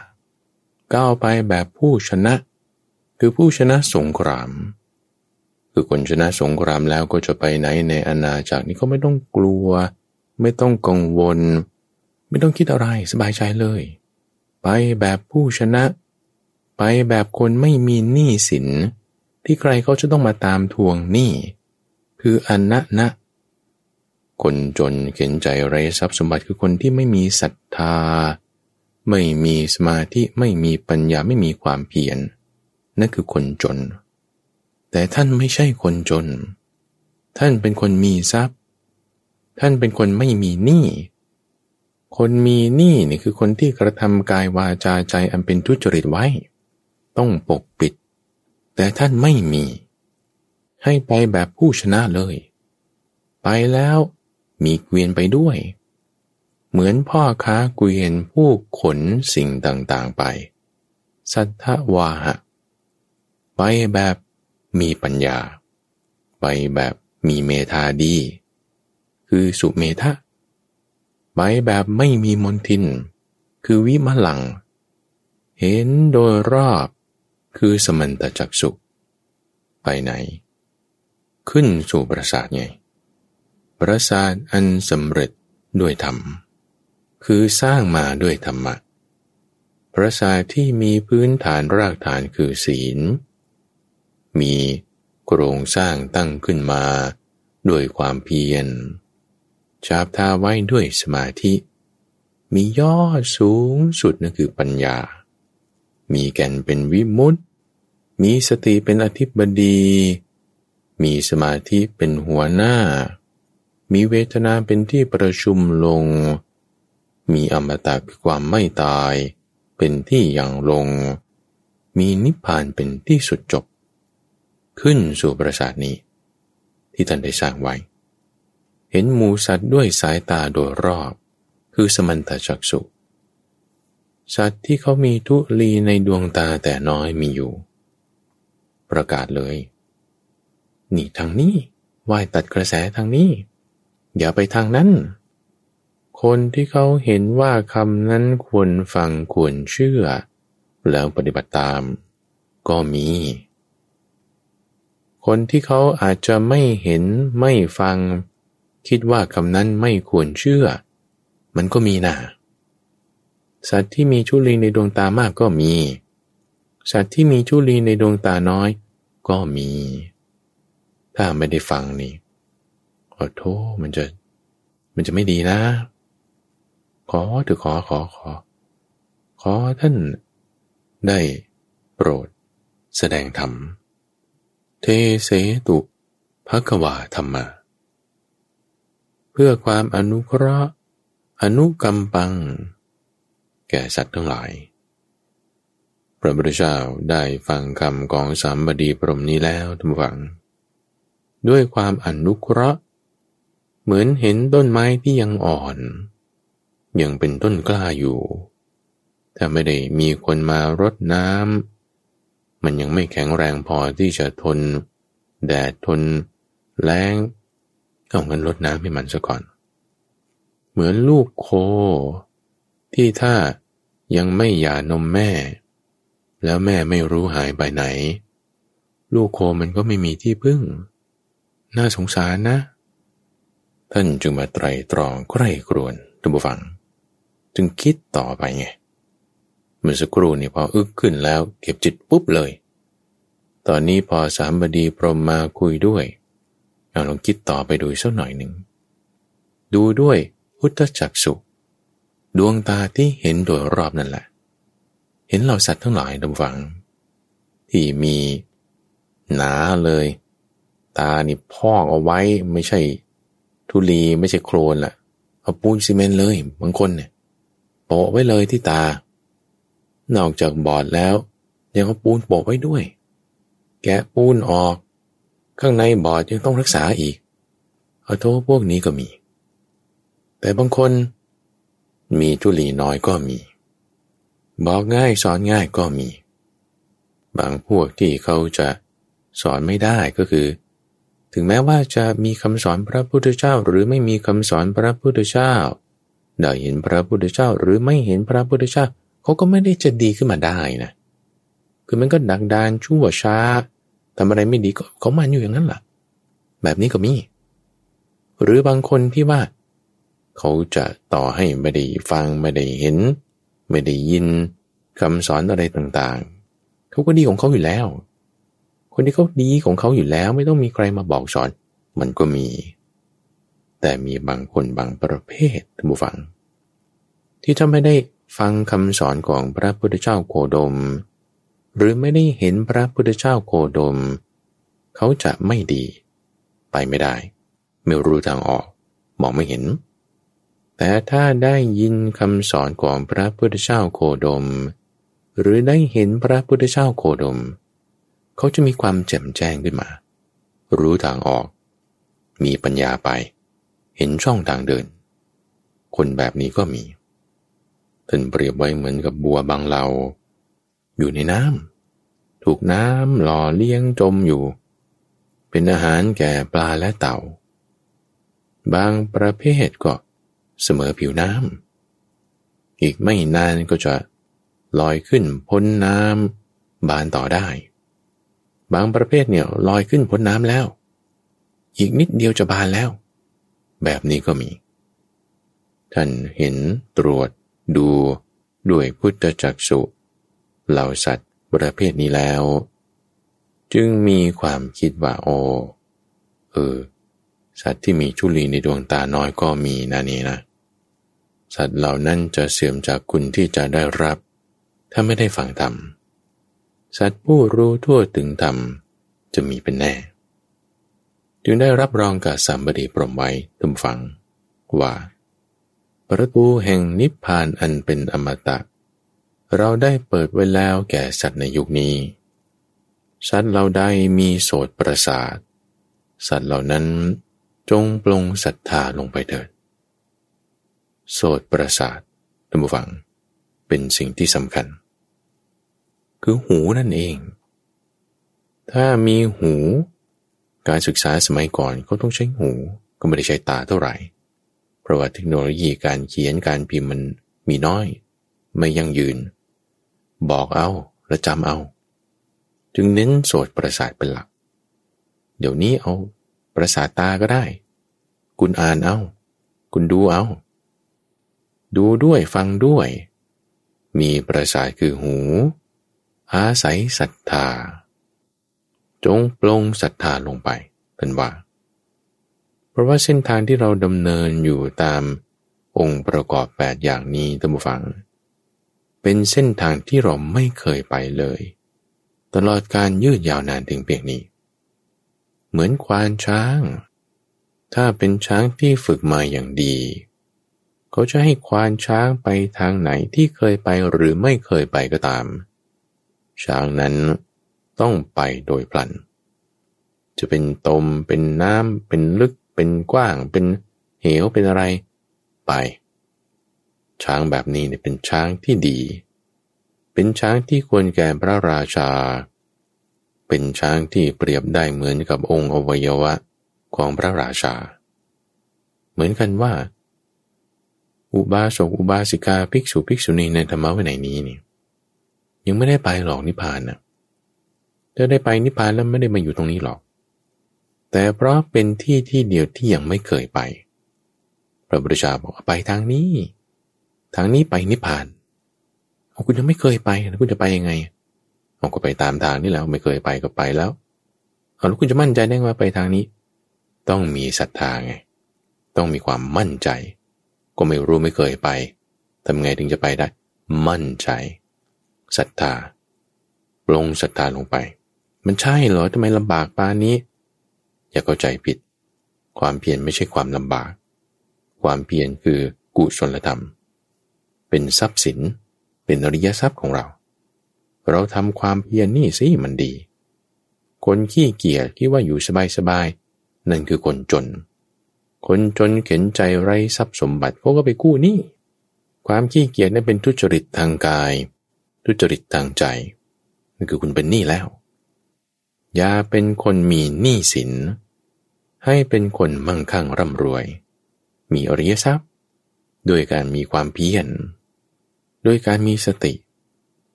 ก้าวไปแบบผู้ชนะ คือผู้ชนะสงคราม คือคนชนะสงครามแล้วก็จะไปไหนในอาณาจักรนี้ก็ไม่ต้องกลัว ไม่ต้องกังวล ไม่ต้องคิดอะไรสบายใจเลย ไปแบบผู้ชนะ ไปแบบคนไม่มีหนี้สินที่ใครเขาจะต้องมาตามทวงหนี้คืออนนะนะ คนจนเข็นใจไร้ทรัพย์สมบัติคือคนที่ไม่มีศรัทธา ไม่มีสมาธิไม่มีปัญญาไม่มีความเพียรนั่นคือคนจน แต่ท่านไม่ใช่คนจน ท่านเป็นคนมีทรัพย์ ท่านเป็นคนไม่มีหนี้คนมีหนี้นี่คือคนที่กระทำกายวาจาใจอันเป็นทุจริตไว้ ต้องปกปิด แต่ท่านไม่มี ให้ไปแบบผู้ชนะเลย ไปแล้ว มีเกวียนไปด้วย เหมือนพ่อค้าเกวียนผู้ขนสิ่งต่างๆไป สัทธวาหะ ไปแบบมีปัญญา ไปแบบมีเมธาดี คือสุเมธะไปแบบไม่มีมนทิน คือวิมลัง เห็นโดยรอบคือสมันตจักสุไปไหน ขึ้นสู่ประสาทไง ประสาทอันสำเร็จด้วยธรรม คือสร้างมาด้วยธรรมะประสาทที่มีพื้นฐานรากฐานคือศีล มีโครงสร้างตั้งขึ้นมา ด้วยความเพียร ชาบทาไว้ด้วยสมาธิ มียอดสูงสุดนั่นคือปัญญา มีแก่นเป็นวิมุตติ มีสติเป็นอธิบดี มีสมาธิเป็นหัวหน้า มีเวทนาเป็นที่ประชุมลง มีอมตะคือความไม่ตาย เป็นที่ยังลง มีนิพพานเป็นที่สุดจบ ขึ้นสู่ประสาทนี้ ที่ท่านได้สร้างไว้ เห็นหมูสัตว์ด้วยสายตาโดยรอบ คือสมันตจักสุสัตว์ที่เขามีทุลีในดวงตาแต่น้อยมีอยู่ ประกาศเลย นี่ทางนี้ว่ายตัดกระแสทางนี้ อย่าไปทางนั้น คนที่เขาเห็นว่าคำนั้นควรฟังควรเชื่อ แล้วปฏิบัติตาม ก็มี คนที่เขาอาจจะไม่เห็นไม่ฟัง คิดว่าคำนั้นไม่ควรเชื่อ มันก็มีนะสัตว์ที่มีชุลีในดวงตามากก็มี สัตว์ที่มีชุลีในดวงตาน้อยก็มี ถ้าไม่ได้ฟังนี่ ขอโทษมันจะ มันจะไม่ดีนะ ขอถือขอขอขอ ขอท่านได้โปรด แสดงธรรม เทเสตุภควาธรรมะพื่อความอนุเคราะห์ อนุกรรมปัง แก่สัตว์ทั้งหลาย พระพุทธเจ้าได้ฟังคำของสามบดีพรมนี้แล้วทุกฝัง ด้วยความอนุเคราะห์ เหมือนเห็นต้นไม้ที่ยังอ่อน ยังเป็นต้นกล้าอยู่ ถ้าไม่ได้มีคนมารดน้ำมันยังไม่แข็งแรงพอที่จะทน แดดทน แรงเอาเงินลดน้ำให้มันซะก่อน เหมือนลูกโค ที่ถ้ายังไม่หย่านมแม่ แล้วแม่ไม่รู้หายไปไหน ลูกโคมันก็ไม่มีที่พึ่ง น่าสงสารนะ ท่านจึงมาไตรตรองใคร่ครวญทุกฟัง จึงคิดต่อไปไงเมื่อสักครู่นี่พออึกขึ้นแล้ว เก็บจิตปุ๊บเลย ตอนนี้พอสามบดีพรมมาคุยด้วยเราลองคิดต่อไปดูสักหน่อยหนึ่ง ดูด้วยพุทธจักสุดวงตาที่เห็นโดยรอบนั่นแหละ เห็นเราสัตว์ทั้งหลายดำฝัง ที่มีหนาเลย ตานี่พอกเอาไว้ไม่ใช่ ทุลีไม่ใช่โครนละเอาปูนซีเมนต์เลย บางคนเนี่ยโปะไว้เลยที่ตา นอกจากบอดแล้ว ยังเอาปูนโปะไว้ด้วย แกะปูนออก ข้างในบอดยังต้องรักษาอีก เอาโทษพวกนี้ก็มี แต่บางคน มีทุลีน้อยก็มี บอกง่ายสอนง่ายก็มี บางพวกที่เขาจะสอนไม่ได้ก็คือ ถึงแม้ว่าจะมีคำสอนพระพุทธเจ้าหรือไม่มีคำสอนพระพุทธเจ้าได้เห็นพระพุทธเจ้าหรือไม่เห็นพระพุทธเจ้าเขาก็ไม่ได้จะดีขึ้นมาได้นะ คือมันก็ดักดานชั่วช้าทำอะไรไม่ดีก็เขามันอยู่อย่างนั้นแหละแบบนี้ก็มี หรือบางคนที่ว่า เขาจะต่อให้ไม่ได้ฟังไม่ได้เห็น ไม่ได้ยินคำสอนอะไรต่างๆ เขาก็ดีของเขาอยู่แล้ว คนที่เขาดีของเขาอยู่แล้วไม่ต้องมีใครมาบอกสอน มันก็มี แต่มีบางคนบางประเภทท่านผู้ฟัง ที่ถ้าไม่ได้ฟังคำสอนของพระพุทธเจ้าโคดม หรือไม่ได้เห็นพระพุทธเจ้าโคดม เขาจะไม่ดี ไปไม่ได้ ไม่รู้ทางออก มองไม่เห็น แต่ถ้าได้ยินคำสอนของพระพุทธเจ้าโคดม หรือได้เห็นพระพุทธเจ้าโคดมเขาจะมีความแจ่มแจ้งขึ้นมา รู้ทางออก มีปัญญาไป เห็นช่องทางเดิน คนแบบนี้ก็มีท่านเปรียบไว้เหมือนกับบัวบางเหลาอยู่ในน้ำถูกน้ำหล่อเลี้ยงจมอยู่ เป็นอาหารแก่ปลาและเต่า บางประเภทก็เสมอผิวน้ำอีกไม่นานก็จะลอยขึ้นพ้นน้ำบานต่อได้ บางประเภทเนี่ยลอยขึ้นพ้นน้ำแล้ว อีกนิดเดียวจะบานแล้ว แบบนี้ก็มี ท่านเห็นตรวจดูด้วยพุทธจักสุเหล่าสัตว์ประเภทนี้แล้ว จึงมีความคิดว่าโอเออ สัตว์ที่มีชุลีในดวงตาน้อยก็มีนะนี่นะ สัตว์เหล่านั้นจะเสื่อมจากคุณที่จะได้รับ ถ้าไม่ได้ฟังธรรม สัตว์ผู้รู้ทั่วถึงธรรมจะมีเป็นแน่ จึงได้รับรองกับสามบดีปรมไว้ตุมฟัง ว่า ประตูแห่งนิพพานอันเป็นอมตะ เราได้เปิดไว้แล้วแก่สัตว์ในยุคนี้ สัตว์เราได้มีโสตประสาท สัตว์เหล่านั้นจงปลงศรัทธาลงไปเถิด โสตประสาทท่านผู้ฟัง เป็นสิ่งที่สำคัญ คือหูนั่นเอง ถ้ามีหู การศึกษาสมัยก่อนก็ต้องใช้หูก็ไม่ได้ใช้ตาเท่าไหร่ เพราะว่าเทคโนโลยีการเขียนการพิมพ์มันมีน้อย ไม่ยั่งยืน บอกเอาและจำเอา จึงเน้นโสดประสาทเป็นหลัก เดี๋ยวนี้เอาประสาทตาก็ได้ คุณอ่านเอา คุณดูเอา ดูด้วยฟังด้วย มีประสาทคือหู อาศัยศรัทธา จงปลงศรัทธาลงไปเป็นว่า เพราะว่าเส้นทางที่เราดำเนินอยู่ตามองค์ประกอบแปดอย่างนี้ท่านผู้ฟัง เป็นเส้นทางที่เราไม่เคยไปเลย ตลอดการยืดยาวนานถึงเพียงนี้ เหมือนควานช้าง ถ้าเป็นช้างที่ฝึกมาอย่างดี เขาจะให้ควานช้างไปทางไหนที่เคยไปหรือไม่เคยไปก็ตาม ช้างนั้นต้องไปโดยพลัน จะเป็นตมเป็นน้ำเป็นลึกเป็นกว้าง เป็นเหวเป็นอะไร ไป ช้างแบบนี้เนี่ยเป็นช้างที่ดี เป็นช้างที่ควรแก่พระราชา เป็นช้างที่เปรียบได้เหมือนกับองค์อวัยวะของพระราชา เหมือนกันว่า อุบาสกอุบาสิกาภิกษุภิกษุณีในธรรมะวินัยนี้เนี่ย ยังไม่ได้ไปหรอกนิพพานนะถ้าได้ไปนิพพานแล้วไม่ได้มาอยู่ตรงนี้หรอก แต่เพราะเป็นที่ที่เดียวที่ยังไม่เคยไป พระบุตรชาบอกไปทางนี้ ทางนี้ไปนิพพานเอาคุณยังไม่เคยไปแล้วคุณจะไปยังไงเอาก็ไปตามทางนี่แล้วไม่เคยไปก็ไปแล้วเอาแล้วคุณจะมั่นใจได้ว่าไปทางนี้ ต้องมีศรัทธาไง ต้องมีความมั่นใจ ก็ไม่รู้ไม่เคยไปทำไงถึงจะไปได้ มั่นใจ ศรัทธา ลงศรัทธาลงไป มันใช่เหรอทำไมลำบากปานนี้ อย่าเข้าใจผิด ความเพียรไม่ใช่ความลำบาก ความเพียรคือกุศลธรรม เป็นทรัพย์สิน เป็นอริยทรัพย์ของเรา เราทำความเพียรนี่สิมันดี คนขี้เกียจคิดว่าอยู่สบายๆนั่นคือคนจน คนจนเข็นใจไร้ทรัพย์สมบัติเขาก็ไปกู้หนี้ความขี้เกียจนั้นเป็นทุจริตทางกาย ทุจริตทางใจนั่นคือคุณเป็นหนี้แล้ว อย่าเป็นคนมีหนี้สิน ให้เป็นคนมั่งคั่งร่ำรวย มีอริยทรัพย์ด้วยการมีความเพียรโดยการมีสติ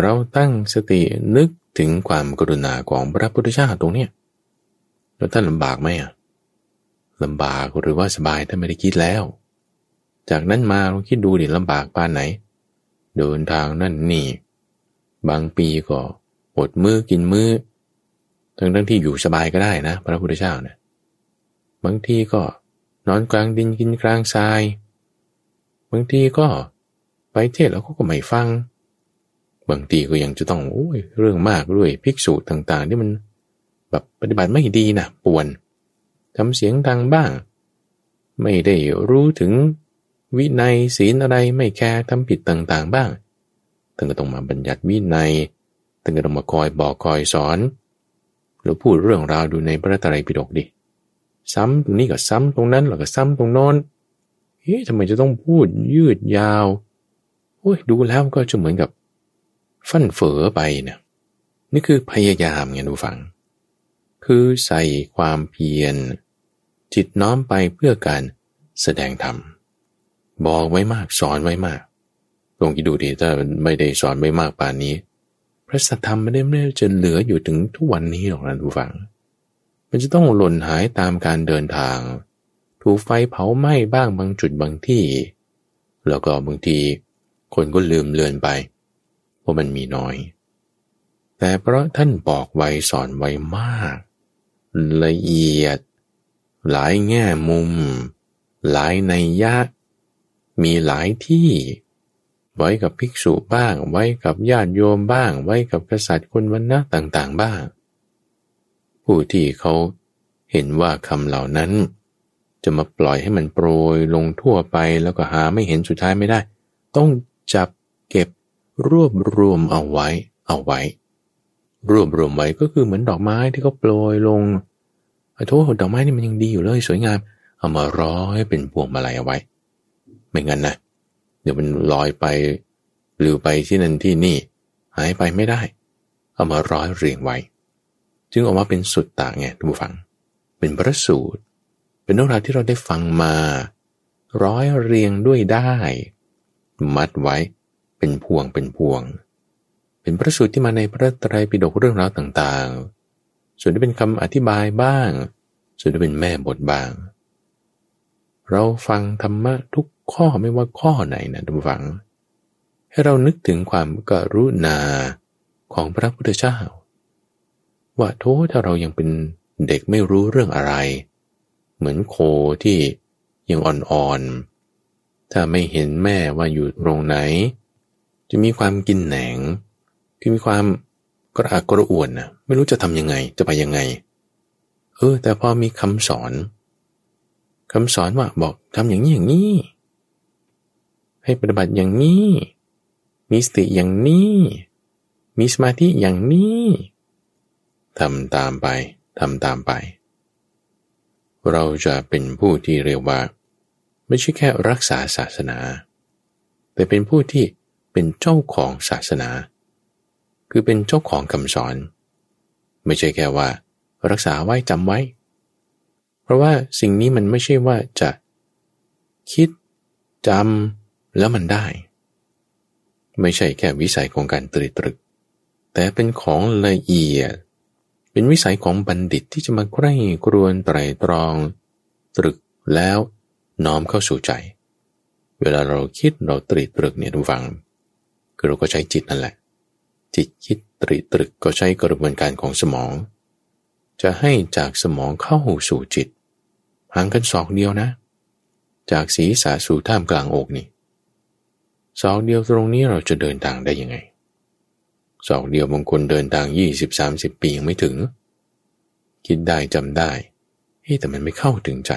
เราตั้งสตินึกถึงความกรุณาของพระพุทธเจ้าตรงเนี้ยแล้วท่านลำบากไหมอะลำบากหรือว่าสบายท่านไม่ได้คิดแล้ว จากนั้นมาลองคิดดูดิลำบากปานไหน เดินทางนั่นนี่ บางปีก็อดมือกินมือทั้งทั้งที่อยู่สบายก็ได้นะ พระพุทธเจ้าเนะี่ยบางทีก็นอนกลางดินกินกลางทราย บางทีก็ไปเทศแล้วเขาก็ไม่ฟัง บางทีก็ยังจะต้องโอ้ยเรื่องมากด้วยภิกษุต่างๆ ที่มันแบบปฏิบัติไม่ดีนะป่วนทำเสียงดังบ้าง ไม่ได้รู้ถึงวินัยศีลอะไรไม่แคร์ทำผิดต่างๆ บ้าง ท่านก็ต้องมาบัญญัติวินัยท่านก็ต้องมาคอยบอกคอยสอนหรือพูดเรื่องราวดูในพระตรัยปิฎกดิ ซ้ำตรงนี้ก็ซ้ำตรงนั้นแล้วก็ซ้ำตรงน้นเฮ้ยทำไมจะต้องพูดยืดยาวโอ้ยดูแล้วก็จะเหมือนกับ ฟั่นเฟือไปเนี่ยนี่คือพยายามไงดูฟัง คือใส่ความเพียร จิตน้อมไปเพื่อการแสดงธรรม บอกไว้มากสอนไว้มาก ลองคิดดูดีถ้าไม่ได้สอนไว้มากป่านนี้ พระสัทธรรมไม่ได้ไม่ได้จะเหลืออยู่ถึงทุกวันนี้หรอกนะทุกฝัง มันจะต้องหล่นหายตามการเดินทาง ถูกไฟเผาไหม้บ้างบางจุดบางที่ แล้วก็บางทีคนก็ลืมเลือนไปว่ามันมีน้อย แต่เพราะท่านบอกไว้สอนไว้มาก ละเอียด หลายแง่มุม หลายในยะมีหลายที่ ไว้กับภิกษุบ้าง ไว้กับญาติโยมบ้าง ไว้กับกษัตริย์คนวันนะต่างๆ บ้าง ผู้ที่เขาเห็นว่าคำเหล่านั้น จะมาปล่อยให้มันโปรยลงทั่วไปแล้วก็หาไม่เห็นสุดท้ายไม่ได้ ต้องจับเก็บรวบรวมเอาไว้ เอาไว้ รวบรวมไว้ก็คือเหมือนดอกไม้ที่เขาโปรยลงไอ้โทษดอกไม้นี่มันยังดีอยู่เลยสวยงาม เอามาร้อยเป็นพวงมาลัยเอาไว้ ไม่งั้นนะ เดี๋ยวมันลอยไปหรือไปที่นั่นที่นี่ หายไปไม่ได้ เอามาร้อยเรียงไว้ จึงออกมาเป็นสุดตาไงทุกฝัง เป็นพระสูตร เป็นเรื่องราวที่เราได้ฟังมา ร้อยเรียงด้วยได้ มัดไว้เป็นพวงเป็นพวง เป็นพระสูตรที่มาในพระไตรปิฎกเรื่องราวต่างๆ ส่วนที่เป็นคำอธิบายบ้าง ส่วนที่เป็นแม่บทบ้าง เราฟังธรรมะทุก ข้อไม่ว่าข้อไหนนะทุกฝัง ให้เรานึกถึงความกรุณาของพระพุทธเจ้า ว่าโทษถ้าเรายังเป็นเด็กไม่รู้เรื่องอะไร เหมือนโคที่ยังอ่อนๆ ถ้าไม่เห็นแม่ว่าอยู่ตรงไหน จะมีความกินแหนงที่มีความกระอักกระอ่วนนะไม่รู้จะทำยังไงจะไปยังไง เออ แต่พอมีคำสอนคำสอนว่าบอกทำอย่างนี้อย่างนี้ ให้ปฏิบัติอย่างนี้ มีสติอย่างนี้ มีสมาธิอย่างนี้ทำตามไปทำตามไป เราจะเป็นผู้ที่เรียกว่า ไม่ใช่แค่รักษาศาสนา แต่เป็นผู้ที่เป็นเจ้าของศาสนา คือเป็นเจ้าของคำสอน ไม่ใช่แค่ว่า รักษาไว้จำไว้ เพราะว่าสิ่งนี้มันไม่ใช่ว่าจะคิดจำ แล้วมันได้ ไม่ใช่แค่วิสัยของการตรีตรึก แต่เป็นของละเอียด เป็นวิสัยของบัณฑิตที่จะมาใกล้กรวนไตรตรอง ตรึกแล้วน้อมเข้าสู่ใจ เวลาเราคิดเราตรีตรึกเนี่ยทุกฝังคือเราก็ใช้จิตนั่นแหละ จิตคิดตรีตรึกก็ใช้กระบวนการของสมอง จะให้จากสมองเข้าสู่จิตห่างกันศอกเดียวนะ จากศีรษะสู่ท่ามกลางอกนี่ สองเดียวตรงนี้เราจะเดินทางได้ยังไงสองเดียวบางคนเดินทางยี่สิบสามสิบปียังไม่ถึง คิดได้จำได้เฮ้แต่มันไม่เข้าถึงใจ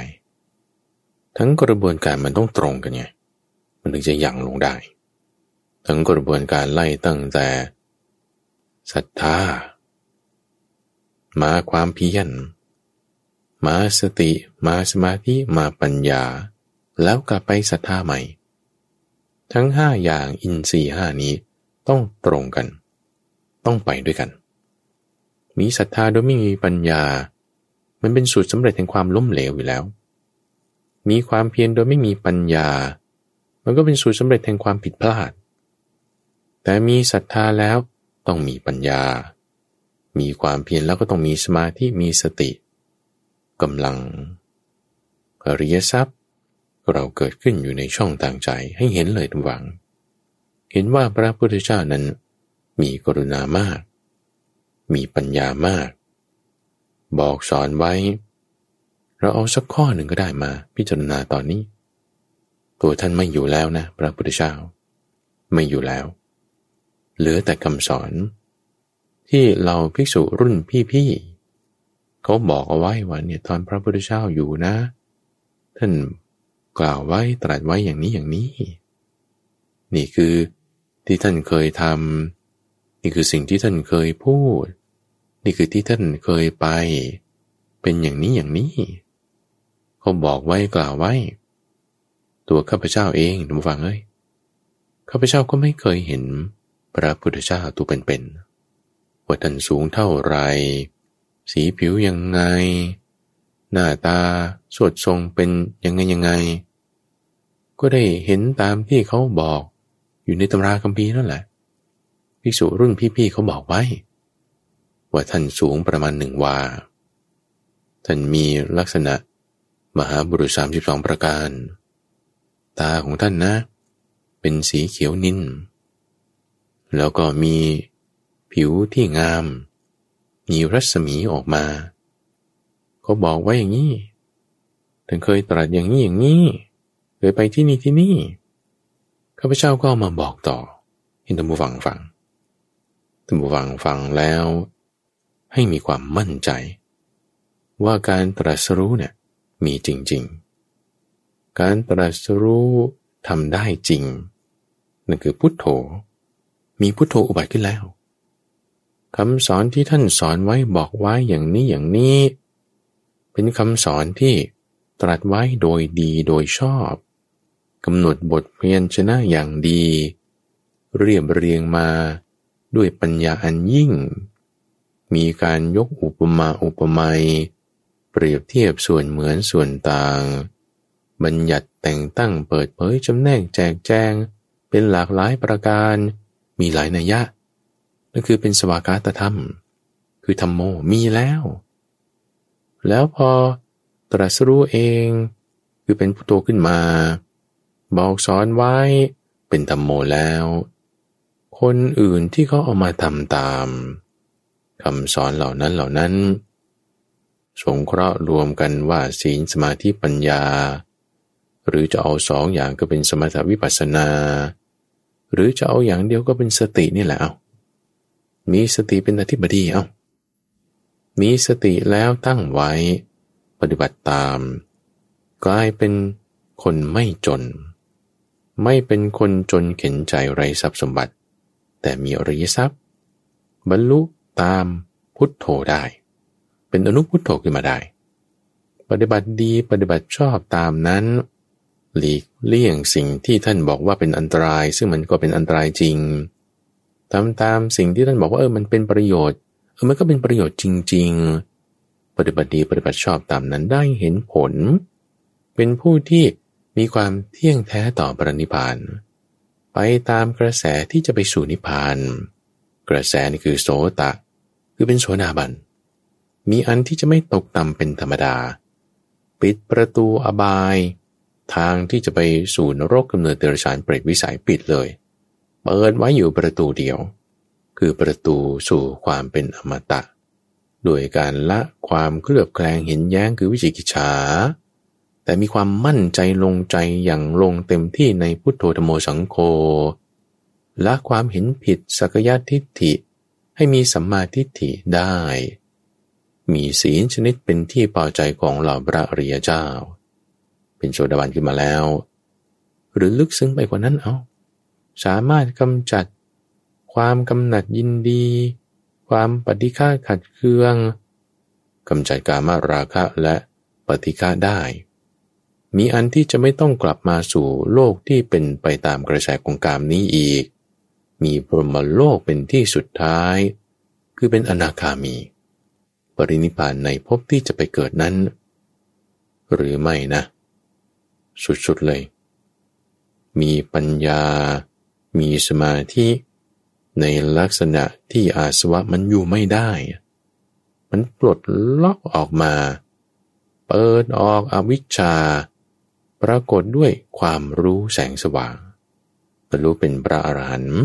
ทั้งกระบวนการมันต้องตรงกันไงมันถึงจะยั่งลงได้ ทั้งกระบวนการไล่ตั้งแต่ศรัทธามาความเพียรมาสติ มาสมาธิ มาปัญญา แล้วกลับไปศรัทธาใหม่ ทั้งห้าอย่างอินทรีห้านี้ต้องตรงกัน ต้องไปด้วยกัน มีศรัทธาโดยไม่มีปัญญา มันเป็นสูตรสำเร็จแห่งความล้มเหลวอยู่แล้ว มีความเพียรโดยไม่มีปัญญา มันก็เป็นสูตรสำเร็จแห่งความผิดพลาด แต่มีศรัทธาแล้วต้องมีปัญญา มีความเพียรแล้วก็ต้องมีสมาธิมีสติกำลังอริยทรัพย์ เราเกิดขึ้นอยู่ในช่องต่างใจให้เห็นเลยทุกวัง เห็นว่าพระพุทธเจ้านั้น มีกรุณามาก มีปัญญามาก บอกสอนไว้ เราเอาสักข้อหนึ่งก็ได้มาพิจารณาตอนนี้ ตัวท่านไม่อยู่แล้วนะ พระพุทธเจ้า ไม่อยู่แล้ว เหลือแต่คำสอน ที่เราภิกษุรุ่นพี่ๆเขาบอกเอาไว้ว่าเนี่ยตอนพระพุทธเจ้าอยู่นะ ท่าน กล่าวไว้ตรัสไว้อย่างนี้อย่างนี้ นี่คือที่ท่านเคยทำนี่คือสิ่งที่ท่านเคยพูด นี่คือที่ท่านเคยไป เป็นอย่างนี้อย่างนี้ เขาบอกไว้กล่าวไว้ ตัวข้าพเจ้าเองทุกฟังเอ้ยข้าพเจ้าก็ไม่เคยเห็นพระพุทธเจ้าตัวเป็นๆว่าท่านสูงเท่าไร สีผิวยังไง หน้าตาสวดทรงเป็นยังไงยังไง ก็ได้เห็นตามที่เขาบอกอยู่ในตำราคัมภีร์นั่นแหละพีภิกษุรุ่นพี่ๆเขาบอกไว้ ว่าท่านสูงประมาณหนึ่งวา ท่านมีลักษณะมหาบุรุษสามสิบสองประการ ตาของท่านนะ เป็นสีเขียวนินแล้วก็มีผิวที่งาม มีรัศมีออกมา เขาบอกไว้อย่างนี้ท่านเคยตรัสอย่างนี้อย่างนี้ เคยไปที่นี่ที่นี่ข้าพเจ้าก็มาบอกต่อให้ท่านผู้ฟังฟังท่านผู้ฟังฟังแล้ว ให้มีความมั่นใจ ว่าการตรัสรู้เนี่ยมีจริง ๆ การตรัสรู้ทำได้จริงนั่นคือพุทโธ มีพุทโธอุบัติขึ้นแล้วคำสอนที่ท่านสอนไว้บอกไว้อย่างนี้อย่างนี้ เป็นคำสอนที่ตรัสไว้โดยดีโดยชอบ กำหนดบทเพียนชนะอย่างดี เรียบเรียงมาด้วยปัญญาอันยิ่ง มีการยกอุปมาอุปไมยเปรียบเทียบส่วนเหมือนส่วนต่าง บัญญัติแต่งตั้งเปิดเผยจำแนกแจกแจง เป็นหลากหลายประการ มีหลายนัยยะนั่นคือเป็นสวากาตธรรม คือธรรมโมมีแล้ว แล้วพอตรัสรู้เอง คือเป็นพุทโธขึ้นมา บอกสอนไว้ เป็นธรรมโมแล้ว คนอื่นที่เขาเอามาทำตามคำสอนเหล่านั้นเหล่านั้น สงเคราะห์รวมกันว่าศีลสมาธิปัญญา หรือจะเอาสองอย่างก็เป็นสมถวิปัสสนา หรือจะเอาอย่างเดียวก็เป็นสตินี่แหละเอามีสติเป็นอธิบดีเอามีสติแล้วตั้งไว้ ปฏิบัติตาม กลายเป็นคนไม่จน ไม่เป็นคนจนเข็นใจไรทรัพย์สมบัติ แต่มีอริยทรัพย์ บรรลุตามพุทโธได้ เป็นอนุพุทโธขึ้นมาได้ ปฏิบัติดีปฏิบัติชอบตามนั้น หลีกเลี่ยงสิ่งที่ท่านบอกว่าเป็นอันตราย ซึ่งมันก็เป็นอันตรายจริงทำตามสิ่งที่ท่านบอกว่าเออมันเป็นประโยชน์เออมันก็เป็นประโยชน์จริง ๆ ปฏิบัติดีปฏิบัติชอบตามนั้นได้เห็นผล เป็นผู้ที่ มีความเที่ยงแท้ต่อปรินิพานไปตามกระแสที่จะไปสู่นิพพาน กระแสนี่คือโสตะ คือเป็นโสดาบัน มีอันที่จะไม่ตกต่ำเป็นธรรมดา ปิดประตูอบาย ทางที่จะไปสู่นรกกำเนิดเดรัจฉานเปรตวิสัยปิดเลย เปิดไว้อยู่ประตูเดียว คือประตูสู่ความเป็นอมตะ โดยการละความเคลือบแคลงเห็นแย้งคือวิจิกิจฉา แต่มีความมั่นใจลงใจอย่างลงเต็มที่ในพุทโธธโมสังโฆละความเห็นผิดสักยะทิฏฐิให้มีสัมมาทิฏฐิได้ มีศีลชนิดเป็นที่พอใจของเหล่าพระอริยเจ้า เป็นโสดาบันขึ้นมาแล้ว หรือลึกซึ้งไปกว่านั้นเอาสามารถกำจัด ความกำหนัดยินดี ความปฏิฆาขัดเคืองกำจัดกามาราคะและปฏิฆาได้ มีอันที่จะไม่ต้องกลับมาสู่โลกที่เป็นไปตามกระแสของกามนี้อีก มีพรหมโลกเป็นที่สุดท้าย คือเป็นอนาคามี ปรินิพานในภพที่จะไปเกิดนั้น หรือไม่นะ สุดๆเลย มีปัญญา มีสมาธิ ในลักษณะที่อาสวะมันอยู่ไม่ได้ มันปลดล็อกออกมา เปิดออกอวิชชา รากฏด้วยความรู้แสงสว่างบรรลุเป็นพระอรหันต์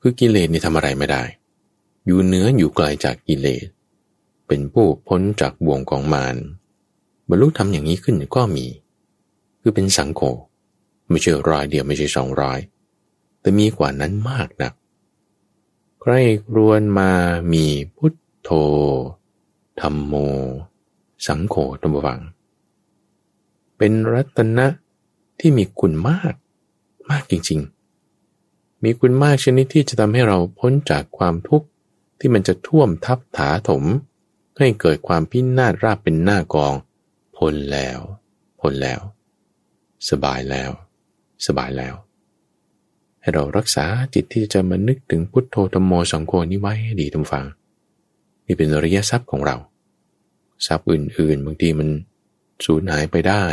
คือกิเลสนี่ทำอะไรไม่ได้ อยู่เหนืออยู่ไกลจากกิเลส เป็นผู้พ้นจากบ่วงของมารบรรลุทำอย่างนี้ขึ้นก็มี คือเป็นสังโฆไม่ใช่ร้อยเดียวไม่ใช่สองร้อยแต่มีกว่านั้นมากนะใครรวนมามีพุทโธธรรมโม สังโฆตัมวัง เป็นรัตนะที่มีคุณมาก มากจริง ๆ มีคุณมากชนิดที่จะทำให้เราพ้นจากความทุกข์ที่มันจะท่วมทับถาถม ให้เกิดความพินาศราบเป็นหน้ากองพ้นแล้วพ้นแล้ว สบายแล้ว สบายแล้ว ให้เรารักษาจิตที่จะมานึกถึงพุทโธธรรมโมสังโฆนี้ไว้ให้ดีทุกฝัง นี่เป็นอริยทรัพย์ของเรา ทรัพย์อื่นๆบางทีมัน สูญหายไปได้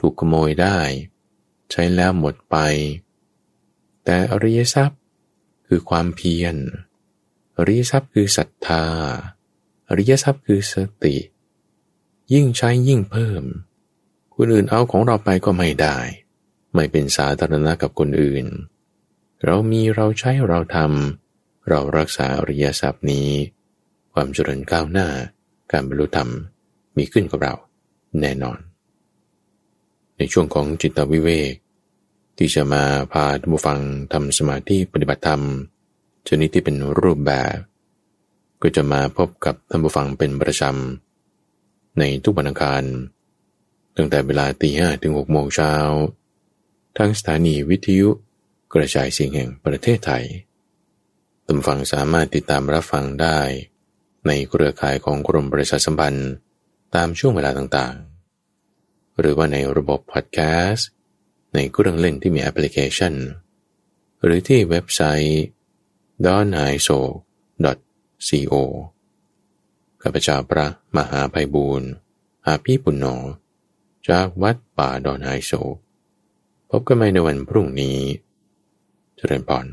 ถูกขโมยได้ ใช้แล้วหมดไป แต่อริยทรัพย์คือความเพียร อริยทรัพย์คือศรัทธา อริยทรัพย์คือสติ ยิ่งใช้ยิ่งเพิ่ม คนอื่นเอาของเราไปก็ไม่ได้ ไม่เป็นสาธารณะกับคนอื่น เรามีเราใช้เราทำเรารักษาอริยทรัพย์นี้ ความเจริญก้าวหน้า การบรรลุธรรมมีขึ้นกับเรา แน่นอน ในช่วงของจิตวิเวก ที่จะมาพาท่านผู้ฟังทำสมาธิปฏิบัติธรรมชนิดที่เป็นรูปแบบ ก็จะมาพบกับท่านผู้ฟังเป็นประจำในทุกวันอังคารตั้งแต่เวลาตีห้ถึงหกโมงเช้าทั้งสถานีวิทยุกระจายเสียงแห่งประเทศไทยท่านฟังสามารถติดตามรับฟังได้ ในเครือข่ายของกรมประชาสัมพันธ์ ตามช่วงเวลาต่างๆ หรือว่าในระบบพอดแคสต์ในเครื่องเล่นที่มีแอปพลิเคชัน หรือที่เว็บไซต์ d o n i s o co ข้าพเจ้าพระมหาภัยบูรณ์อาภีปุณโญจากวัดป่าดอนไฮโซ พบกันใหม่ในวันพรุ่งนี้ เจริญพร